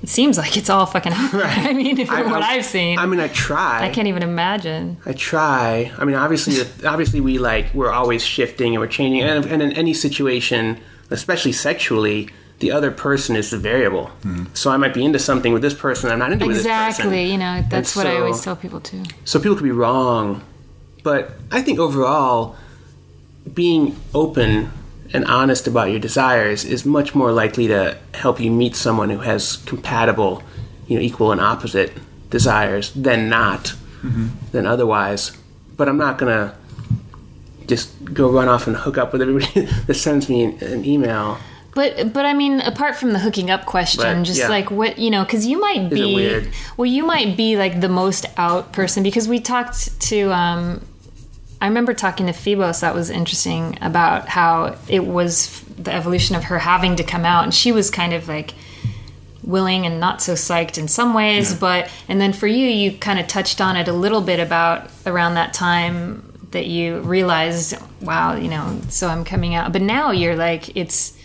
It seems like it's all fucking out there. I mean, from I- what I've seen, I mean, I try. I can't even imagine. I try. I mean, obviously, obviously, we like we're always shifting and we're changing, and, and in any situation, especially sexually, the other person is the variable. Hmm. So I might be into something with this person, I'm not into with this person. Exactly. You know, that's And what I always tell people too. So people could be wrong, but I think overall, being open and honest about your desires is much more likely to help you meet someone who has compatible, you know, equal and opposite desires than not, mm-hmm. than otherwise. But I'm not gonna just go run off and hook up with everybody that sends me an, an email. But but I mean, apart from the hooking up question, Right, just yeah. like what you know, because you might be well, you might be like the most out person because we talked to. um I remember talking to Phoebos. That was interesting about how it was the evolution of her having to come out, and she was kind of like willing and not so psyched in some ways but and then for you you kind of touched on it a little bit about around that time that you realized wow you know so i'm coming out but now you're like it's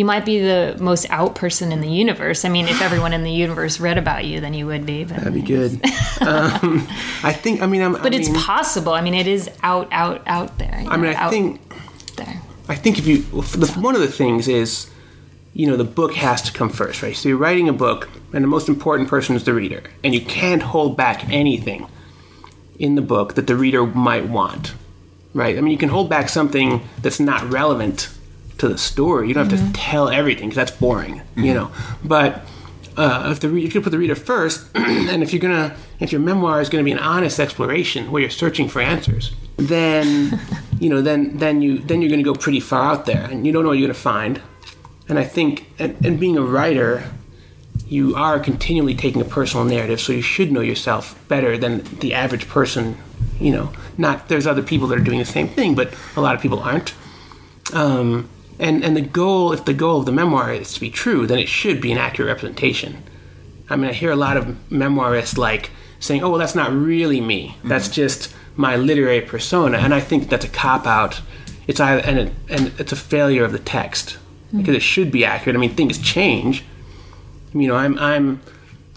you might be the most out person in the universe i mean if everyone in the universe read about you then you would be but, That'd be good. um, I think. I mean, I'm. but it's possible i mean it is out out out there I mean, know, I out think. there I think if you well, the, one of the things is, you know, the book has to come first, right? So you're writing a book, and the most important person is the reader, and you can't hold back anything in the book that the reader might want, right? I mean, you can hold back something that's not relevant to the story. You don't have to tell everything because that's boring, you know. But uh, if the re- you can put the reader first, and if you're gonna, if your memoir is gonna be an honest exploration where you're searching for answers, then you know, then then you then you're gonna go pretty far out there, and you don't know what you're gonna find. And I think, and, and being a writer, you are continually taking a personal narrative, so you should know yourself better than the average person. You know, not there's other people that are doing the same thing, but a lot of people aren't. Um, and and the goal, if the goal of the memoir is to be true, then it should be an accurate representation. I mean, I hear a lot of memoirists like saying, "Oh, well, that's not really me. That's mm-hmm. just my literary persona," and I think that's a cop out. It's either and it, and it's a failure of the text mm-hmm. because it should be accurate. I mean, things change. You know, I'm I'm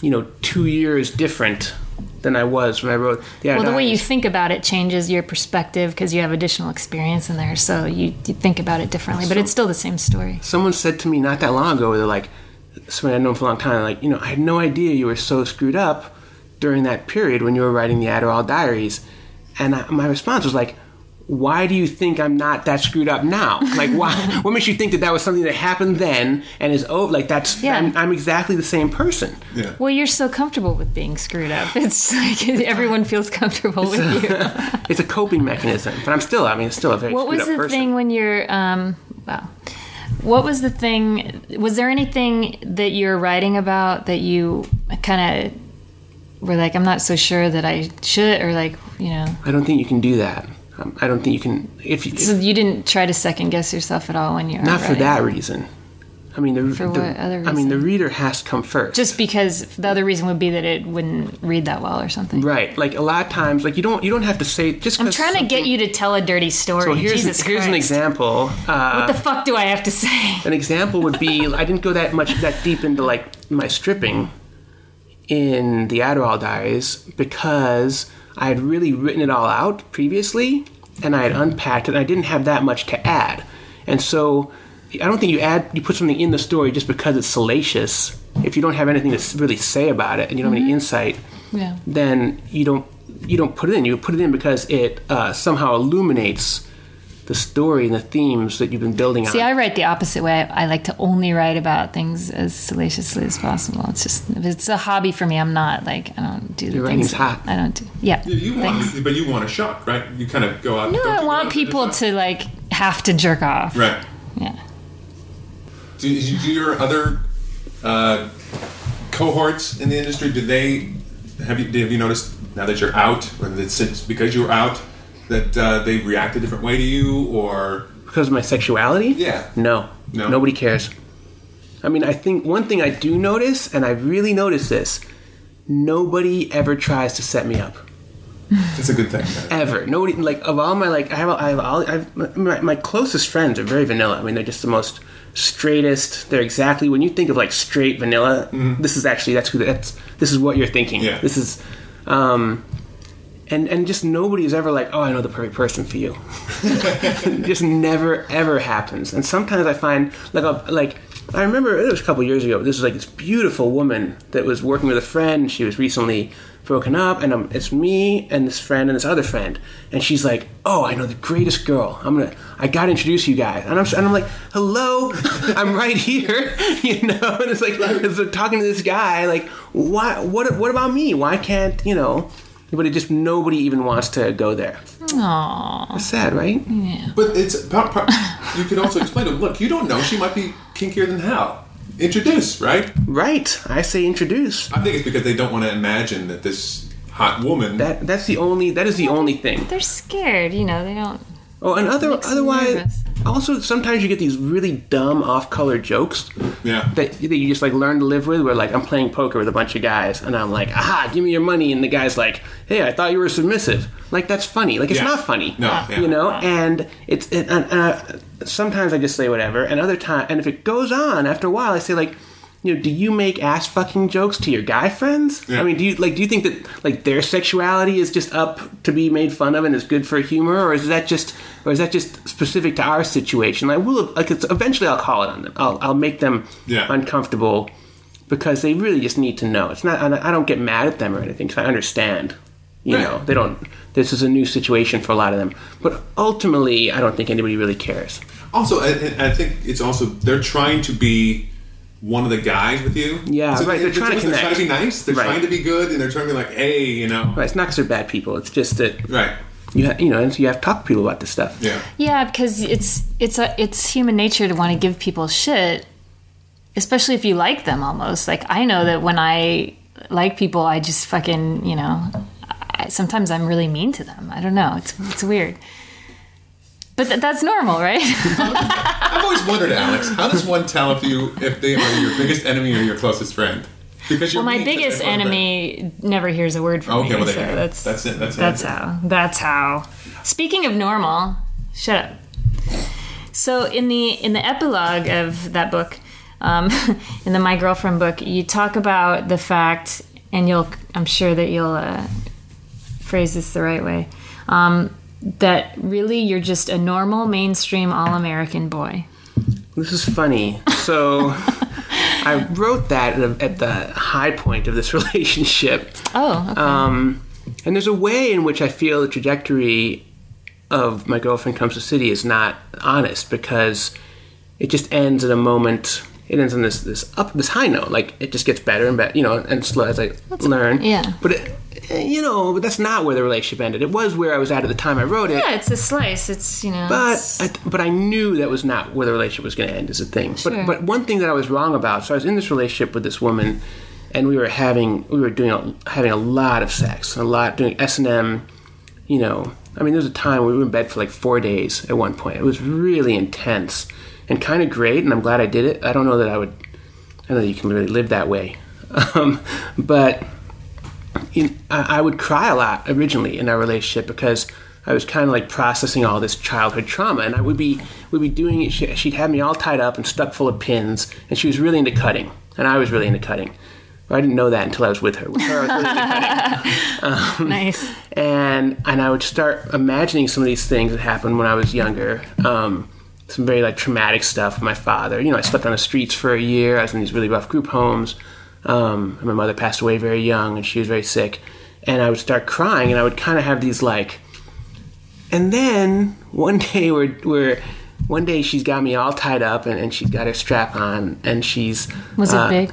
you know two years different than I was when I wrote the. well the way you think about it changes your perspective because you have additional experience in there so you, you think about it differently but it's still the same story someone said to me not that long ago, they're like, somebody I've known for a long time, like, you know, I had no idea you were so screwed up during that period when you were writing the Adderall Diaries. And I, my response was like, why do you think I'm not that screwed up now? Like, why? what makes you think that that was something that happened then and is over? Like, that's Yeah. I'm, I'm exactly the same person. yeah. Well, you're so comfortable with being screwed up. It's like everyone feels comfortable with you. It's a coping mechanism, but I'm still, I mean, it's still a very What screwed was up the person. thing when you're, um, wow. What was the thing? Was there anything that you're writing about that you kind of were like, I'm not so sure that I should, or like, you know, I don't think you can do that. Um, I don't think you can. If you, so you didn't try to second guess yourself at all when you not for that reason. I mean, the, For the- what other reason? I mean, the reader has to come first. Just because the other reason would be that it wouldn't read that well or something. Right. Like a lot of times, like you don't you don't have to say just. I'm trying to get you to tell a dirty story. So here's Jesus here's an example. Uh, What the fuck do I have to say? an example would be I didn't go that much that deep into like my stripping in the Adderall Diaries because I had really written it all out previously and I had unpacked it. and I didn't have that much to add, and so I don't think you add you put something in the story just because it's salacious. If you don't have anything to really say about it and you don't have any insight, Yeah. then you don't you don't put it in. You put it in because it uh, somehow illuminates the story and the themes that you've been building out. See, on. I write the opposite way. I like to only write about things as salaciously as possible. It's just if it's a hobby for me. I'm not like I don't do the Your things. writing's hot. I don't do. Yeah. Yeah, you want, but you want a shock, right? You kind of go out. No, don't I want people to like have to jerk off. Right. Yeah. Do, you- do your other uh, cohorts in the industry? Do they have you? Have you noticed now that you're out, whether it's since because you're out, that uh, they react a different way to you, or because of my sexuality? Yeah. No. No? Nobody cares. I mean, I think one thing I do notice, and I really notice this, nobody ever tries to set me up. it's a good thing? Ever. Nobody, like, of all my, like, I have, I have, all, I have my, my closest friends are very vanilla. I mean, they're just the most straightest. They're exactly, when you think of, like, straight vanilla, this is actually, that's who, that's, this is what you're thinking. Yeah. This is, um, and, and just nobody is ever like, oh, I know the perfect person for you. Just never ever happens. And sometimes I find like a, like I remember it was a couple years ago. This was like this beautiful woman that was working with a friend. She was recently broken up, and um, it's me and this friend and this other friend. And she's like, "Oh, I know the greatest girl. I'm gonna. I gotta introduce you guys." And I'm and I'm like, "Hello, I'm right here," you know. And it's like it's like talking to this guy. Like, why? What? What about me? Why can't you know? But it just nobody even wants to go there. Aww. It's sad, right? Yeah. But it's about. part- You could also explain to them, look, you don't know. She might be kinkier than hell. Introduce, right? Right. I say introduce. I think it's because they don't want to imagine that this hot woman. That that's the only that is the only thing. They're scared. You know, they don't. Oh, and other otherwise, nervous. Also sometimes you get these really dumb off-color jokes yeah. that, that you just like learn to live with. Where like I'm playing poker with a bunch of guys, and I'm like, "Aha, give me your money," and the guy's like, "Hey, I thought you were submissive." Like that's funny. Like it's Yeah. not funny. No, yeah. You know, and it's it, and, uh, sometimes I just say whatever, and other time, and if it goes on after a while, I say like. You know, do you make ass fucking jokes to your guy friends? Yeah. I mean, do you like do you think that like their sexuality is just up to be made fun of and is good for humor, or is that just or is that just specific to our situation? Like, we'll like it's, eventually I'll call it on them. I'll I'll make them Yeah. uncomfortable because they really just need to know. It's not I don't get mad at them or anything because I understand. You Right. know, they don't. This is a new situation for a lot of them, but ultimately, I don't think anybody really cares. Also, I, I think it's also they're trying to be one of the guys with you. Yeah, right, they're trying to They're trying to be nice. They're Right. trying to be good, and they're trying to be like, hey, you know, Right? It's not because they're bad people. It's just that right? you ha- you know, and so you have to talk to people about this stuff. Yeah. Yeah, because it's it's a it's human nature to want to give people shit, especially if you like them. Almost like I know that when I like people, I just fucking you know. I, sometimes I'm really mean to them. I don't know. It's it's weird. But th- that's normal, right? I've always wondered, Alex, how does one tell if you if they are your biggest enemy or your closest friend? Because well, my biggest enemy never hears a word from Okay, me. well, there so go. that's That's it, that's that's how. That's how. Speaking of normal, shut up. So in the in the epilogue of that book, um, in the My Girlfriend book, you talk about the fact, and you'll I'm sure that you'll uh, phrase this the right way, um, that really you're just a normal mainstream all American boy. This is funny. So I wrote that at, at the high point of this relationship. Oh, okay. Um, and there's a way in which I feel the trajectory of my girlfriend comes to city is not honest because it just ends at a moment. It ends on this this up this high note. Like it just gets better and better, you know, and slow as I learn. yeah. But it, eh, you know, but that's not where the relationship ended. It was where I was at at the time I wrote it. yeah, it's a slice. It's you know. But I, but I knew that was not where the relationship was going to end. Is a thing. Sure. But but one thing that I was wrong about. So I was in this relationship with this woman, and we were having we were doing a, having a lot of sex, a lot doing S and M. You know, I mean, there was a time we were in bed for like four days at one point. It was really intense and kind of great, and I'm glad I did it. I don't know that I would. I don't know that you can really live that way, um, but in, I, I would cry a lot originally in our relationship because I was kind of like processing all this childhood trauma, and I would be would be doing it. She, she'd have me all tied up and stuck full of pins, and she was really into cutting, and I was really into cutting. I didn't know that until I was with her. With her, really cutting nice. and and I would start imagining some of these things that happened when I was younger. Um, some very like traumatic stuff with my father. You know, I slept on the streets for a year. I was in these really rough group homes. Um, my mother passed away very young, and she was very sick. And I would start crying, and I would kind of have these like. And then one day we're we're one day she's got me all tied up, and, and she's got her strap on, and she's Was it uh, big?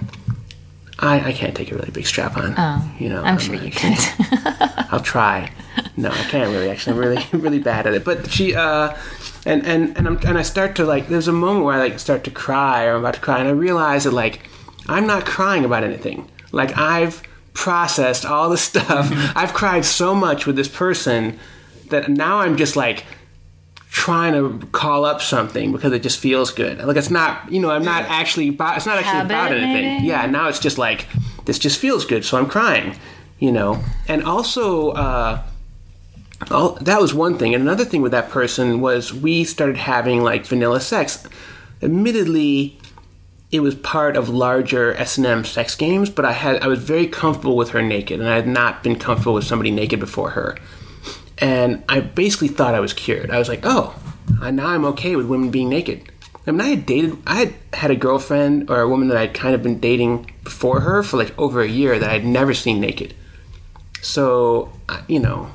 I, I can't take a really big strap on. Oh, you know, I'm sure you could. I'll try. No, I can't really. Actually, I'm really, really bad at it. But she, uh, and and and I'm and I start to like. There's a moment where I like start to cry, or I'm about to cry, and I realize that like I'm not crying about anything. Like I've processed all the stuff. I've cried so much with this person that now I'm just like trying to call up something because it just feels good. Like it's not, you know, I'm not actually about, it's not actually Habit, about anything. maybe? Yeah, now it's just like this just feels good, so I'm crying, you know. And also uh Oh, that was one thing. And another thing with that person was we started having like vanilla sex. Admittedly, it was part of larger S and M sex games, but I had I was very comfortable with her naked, and I had not been comfortable with somebody naked before her. And I basically thought I was cured. I was like, oh, now I'm okay with women being naked. I mean, I had dated, I had had a girlfriend or a woman that I'd kind of been dating before her for like over a year that I'd never seen naked. So, you know,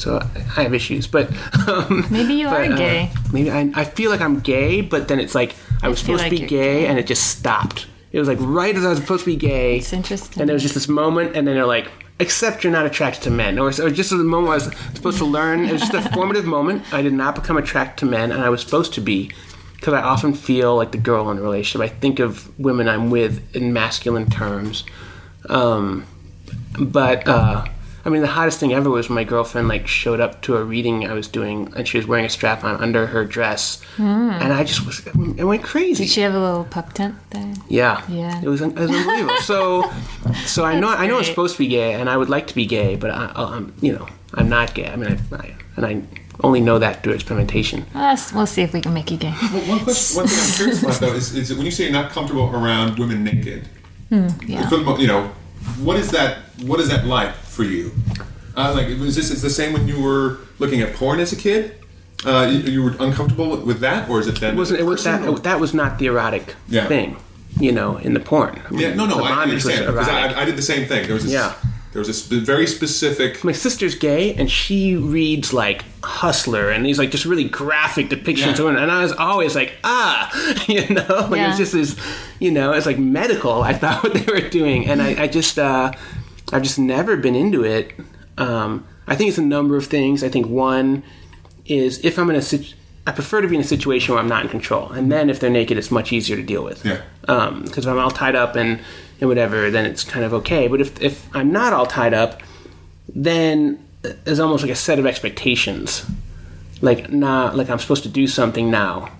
so I have issues, but um, Maybe you are but, uh, gay. maybe I, I feel like I'm gay, but then it's like I was supposed like to be gay, gay. and it just stopped. It was like right as I was supposed to be gay. It's interesting. And there was just this moment, and then they're like, except you're not attracted to men. Or, or just the moment I was supposed to learn. It was just a formative moment. I did not become attracted to men, and I was supposed to be. Because I often feel like the girl in a relationship. I think of women I'm with in masculine terms. Um, but, uh, I mean, the hottest thing ever was when my girlfriend, like, showed up to a reading I was doing, and she was wearing a strap on under her dress. Hmm. And I just was, I went crazy. Did she have a little pup tent there? Yeah, Yeah. It was, it was unbelievable. so, so I know I know I'm supposed to be gay, and I would like to be gay, but I, I'm you know I'm not gay. I mean, I, I and I only know that through experimentation. Well, we'll see if we can make you gay. Well, one, question, one thing I'm curious about though is, is that when you say you're not comfortable around women naked, hmm, Yeah. for you know, what is that? What is that like for you? Uh, like, was this is the same when you were looking at porn as a kid? Uh, you, you were uncomfortable with, with that, or is it then? It wasn't it was that person, that was not the erotic Yeah. thing, you know, in the porn. I mean, Yeah, no, no, the I bondage was understand because. I, I did the same thing. There was this, Yeah. there was a sp- very specific. my sister's gay and she reads like Hustler and these like just really graphic depictions Yeah. of women and I was always like ah you know like it Yeah. was just this you know it's like medical I thought what they were doing and I, I just uh, I've just never been into it um, I think it's a number of things I think one is if I'm in a sit- I prefer to be in a situation where I'm not in control and then if they're naked it's much easier to deal with Yeah. because if I'm all tied up and, and whatever, then it's kind of okay. But if, if I'm not all tied up, then there's almost like a set of expectations. Like, nah, like I'm supposed to do something now,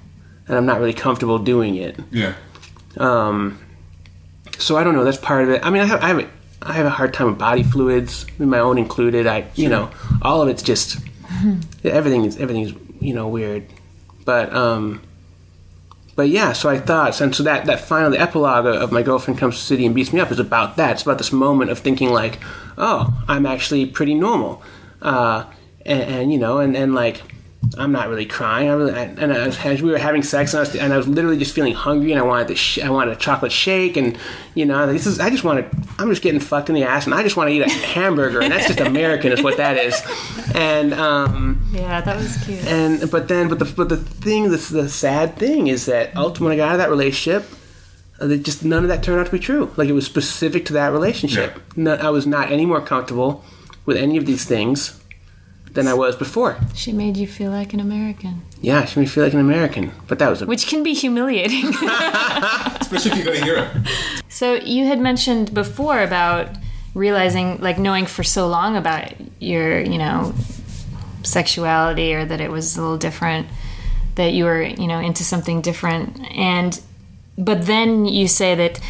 and I'm not really comfortable doing it. Yeah. Um, so I don't know. That's part of it. I mean, I have, I have, a, I have a hard time with body fluids, my own included. I, you know, all of it's just everything is everything's you know weird. But um, but yeah. So I thought, and so that that final the epilogue of my girlfriend comes to the city and beats me up is about that. It's about this moment of thinking like, oh, I'm actually pretty normal, uh, and, and you know, and and like. I'm not really crying. I really, and I was, as we were having sex, and I was, and I was literally just feeling hungry, and I wanted the, sh- I wanted a chocolate shake, and you know, this is, I just wanted, I'm just getting fucked in the ass, and I just want to eat a hamburger, and that's just American, is what that is, and um, Yeah, that was cute. and but then, but the but the thing, that's the sad thing is that ultimately, when I got out of that relationship, uh, that just none of that turned out to be true. Like it was specific to that relationship. Yeah. No, I was not any more comfortable with any of these things than I was before. She made you feel like an American, Yeah, she made me feel like an American, but that was a which can be humiliating. Especially if you go to Europe. so you had mentioned before about realizing, like knowing for so long about your, you know, sexuality or that it was a little different, that you were, you know, into something different. And, but then you say that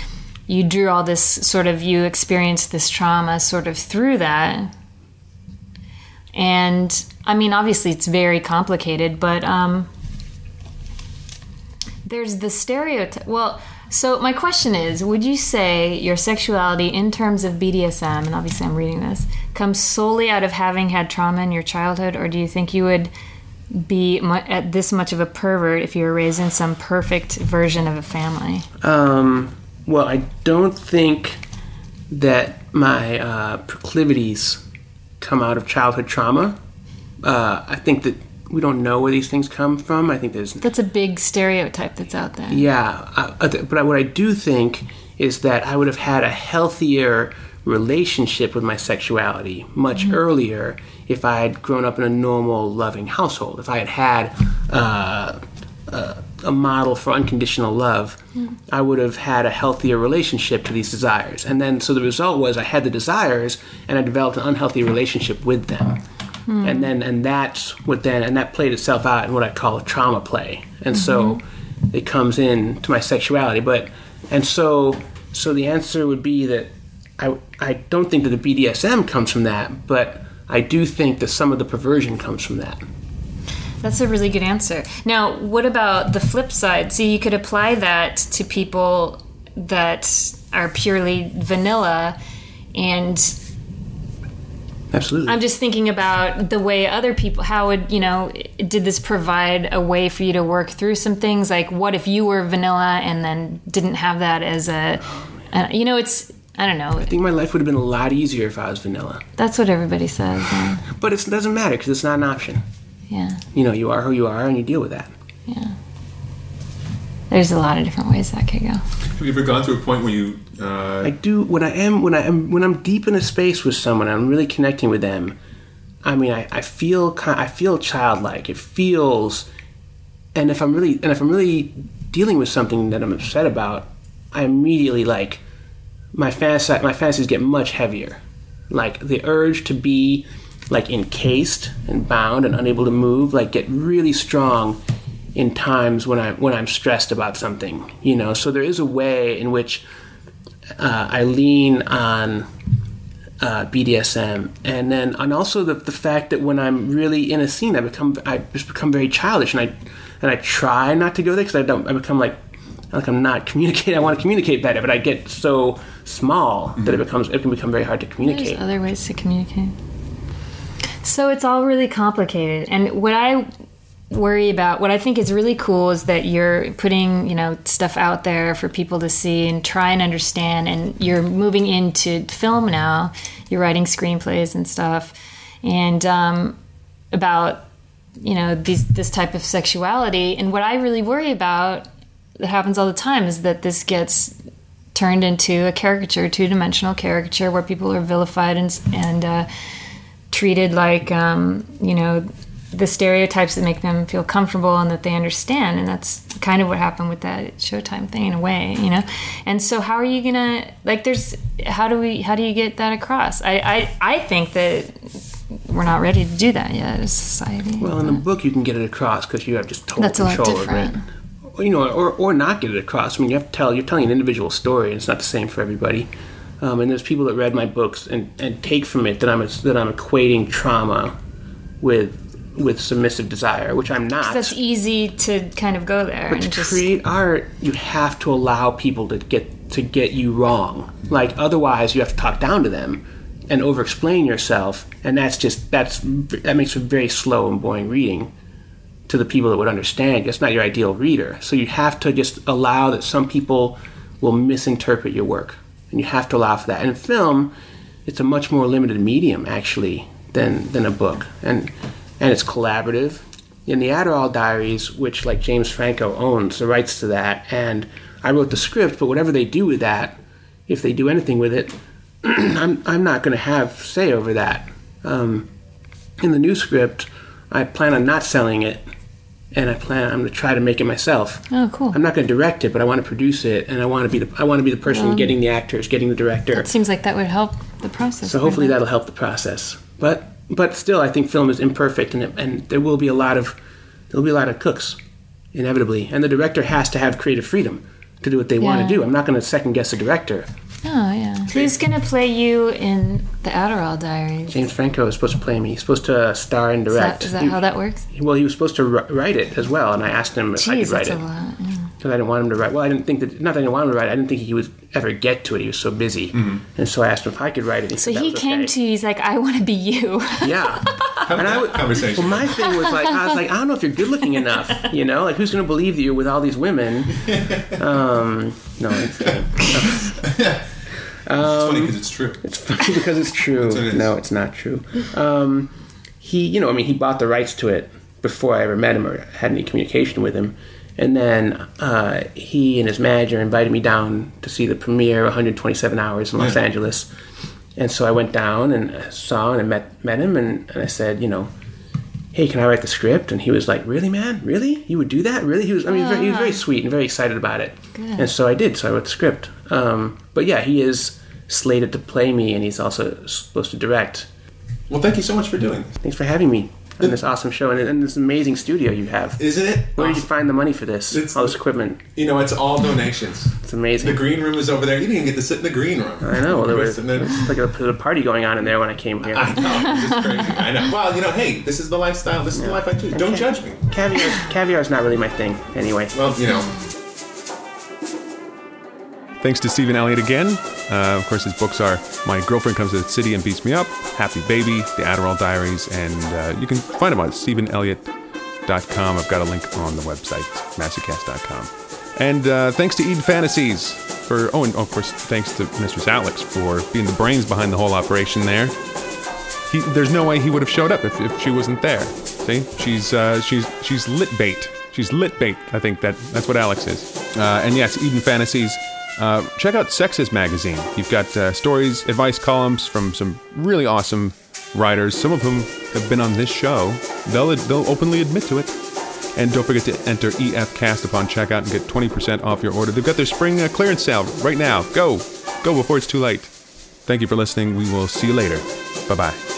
you drew all this sort of, you experienced this trauma sort of through that. And I mean, obviously, it's very complicated, but um, there's the stereotype. Well, so my question is would you say your sexuality, in terms of BDSM, and obviously I'm reading this, comes solely out of having had trauma in your childhood, or do you think you would be mu- at this much of a pervert if you were raised in some perfect version of a family? Um, well, I don't think that my uh, proclivities come out of childhood trauma. Uh, I think that we don't know where these things come from. I think there's That's a big stereotype that's out there. Yeah, I, I th- but what I do think is that I would have had a healthier relationship with my sexuality much earlier if I had grown up in a normal, loving household. If I had had uh, uh, a model for unconditional love, mm-hmm. I would have had a healthier relationship to these desires. And then, so the result was I had the desires and I developed an unhealthy relationship with them. Hmm. And then, and that's what then, and that played itself out in what I call a trauma play. And so mm-hmm. it comes in to my sexuality. But, and so, so the answer would be that I, I don't think that the BDSM comes from that, but I do think that some of the perversion comes from that. That's a really good answer. Now, what about the flip side? See, you could apply that to people that are purely vanilla and Absolutely. I'm just thinking about the way other people, how would, you know, did this provide a way for you to work through some things? Like, what if you were vanilla and then didn't have that as a, a you know, it's, I don't know. I think my life would have been a lot easier if I was vanilla. That's what everybody says. Yeah. But it doesn't matter because it's not an option. Yeah. You know, you are who you are and you deal with that. Yeah. There's a lot of different ways that could go. Have you ever gone to a point where you? Uh, I do when I am when I am when I'm deep in a space with someone, I'm really connecting with them. I mean, I, I feel ki- I feel childlike. It feels, and if I'm really and if I'm really dealing with something that I'm upset about, I immediately like my fantasy my fantasies get much heavier. Like the urge to be like encased and bound and unable to move, like get really strong in times when I when I'm stressed about something. You know, so there is a way in which uh, I lean on uh, BDSM, and then and also the, the fact that when I'm really in a scene, I become I just become very childish, and I and I try not to go there because I don't I become like like I'm not communicating. I want to communicate better, but I get so small that it becomes it can become very hard to There's communicate. other ways to communicate. So it's all really complicated. And what I worry about, what I think is really cool is that you're putting, you know, stuff out there for people to see and try and understand and you're moving into film now. You're writing screenplays and stuff. And um, about you know these this type of sexuality and what i really worry about that happens all the time is that this gets turned into a caricature two-dimensional caricature where people are vilified and and uh, treated like um, you know the stereotypes that make them feel comfortable and that they understand and that's kind of what happened with that showtime thing in a way you know and so how are you gonna like there's how do we how do you get that across i i, I think that we're not ready to do that yet as a society Well, in the book, you can get it across because you have just total That's control over it. you know, or, or not get it across. I mean, you have to tell. You're telling an individual story, and it's not the same for everybody. Um, and there's people that read my books and, and take from it that I'm that I'm equating trauma with with submissive desire, which I'm not. that's easy to kind of go there But and to just create art, you have to allow people to get to get you wrong. Like otherwise, you have to talk down to them and over-explain yourself, and that's just that's that makes for very slow and boring reading to the people that would understand. That's not your ideal reader, so you have to just allow that some people will misinterpret your work, and you have to allow for that. And film, it's a much more limited medium actually than than a book, and and it's collaborative. In the Adderall Diaries, which like James Franco owns the rights to that, and I wrote the script, but whatever they do with that, if they do anything with it, I'm I'm not going to have say over that. Um, in the new script, I plan on not selling it, and I plan I'm going to try to make it myself. oh cool I'm not going to direct it, but I want to produce it, and I want to be the I want to be the person getting the actors, getting the director. it seems like that would help the process So hopefully that'll help the process. But but still, I think film is imperfect, and it, and there will be a lot of there'll be a lot of cooks, inevitably, and the director has to have creative freedom to do what they want to do. I'm not going to second guess a director. Bit. oh yeah who's gonna play you in the adderall diaries James Franco is supposed to play me. He's supposed to star and is direct. that, is that He- how that works well, he was supposed to write it as well, and I asked him if I could write that's a it lot yeah. because I didn't want him to write. Well, I didn't think that not that I didn't want him to write. it, I didn't think he would ever get to it. He was so busy, and so I asked him if I could write it. so he came okay. to you he's like i want to be you Yeah. and I would, Conversation. Well, my thing was like, I was like, I don't know if you're good looking enough. You know, like who's going to believe that you're with all these women? Um, no, it's, it's funny because it's true. it's funny because it's true. it no, it's not true. Um, he, you know, I mean, he bought the rights to it before I ever met him or had any communication with him. And then uh, he and his manager invited me down to see the premiere, 127 Hours in Los Yeah. Angeles. And so I went down and saw him and met met him, and, and I said, you know, hey, can I write the script? And he was like, really, man, really? You would do that? Really? He was, I mean, he was very, he was very sweet and very excited about it. And so I did. So I wrote the script. Um, but yeah, he is slated to play me, and he's also supposed to direct. Well, thank you so much for doing this. Thanks for having me on this awesome show and, and this amazing studio you have. Isn't it? Where did you find the money for this? It's- All this equipment. You know, it's all donations. It's amazing. The green room is over there. You didn't even get to sit in the green room. I know. Well, there was, And then- like a, a party going on in there when I came here. I know. It's just crazy. I know. Well, you know, hey, this is the lifestyle. This is the life I choose. Don't judge me. Caviar, caviar is not really my thing. Anyway, Well, you know. Thanks to Stephen Elliott again. Uh, of course, his books are My Girlfriend Comes to the City and Beats Me Up, Happy Baby, The Adderall Diaries, and uh, you can find them on StephenElliott.com. I've got a link on the website, masocast.com. And uh, thanks to Eden Fantasies for, oh, and of course, thanks to Mistress Alex for being the brains behind the whole operation there. He, there's no way he would have showed up if, if she wasn't there. See, she's uh, she's she's lit bait. She's lit bait. I think that that's what Alex is. Uh, and yes, Eden Fantasies. Uh, check out SexIs magazine. You've got uh, stories, advice columns from some really awesome writers. Some of whom have been on this show. They'll they'll openly admit to it. And don't forget to enter EFCast upon checkout and get 20% off your order. They've got their spring uh, clearance sale right now. Go, go before it's too late. Thank you for listening. We will see you later. Bye bye.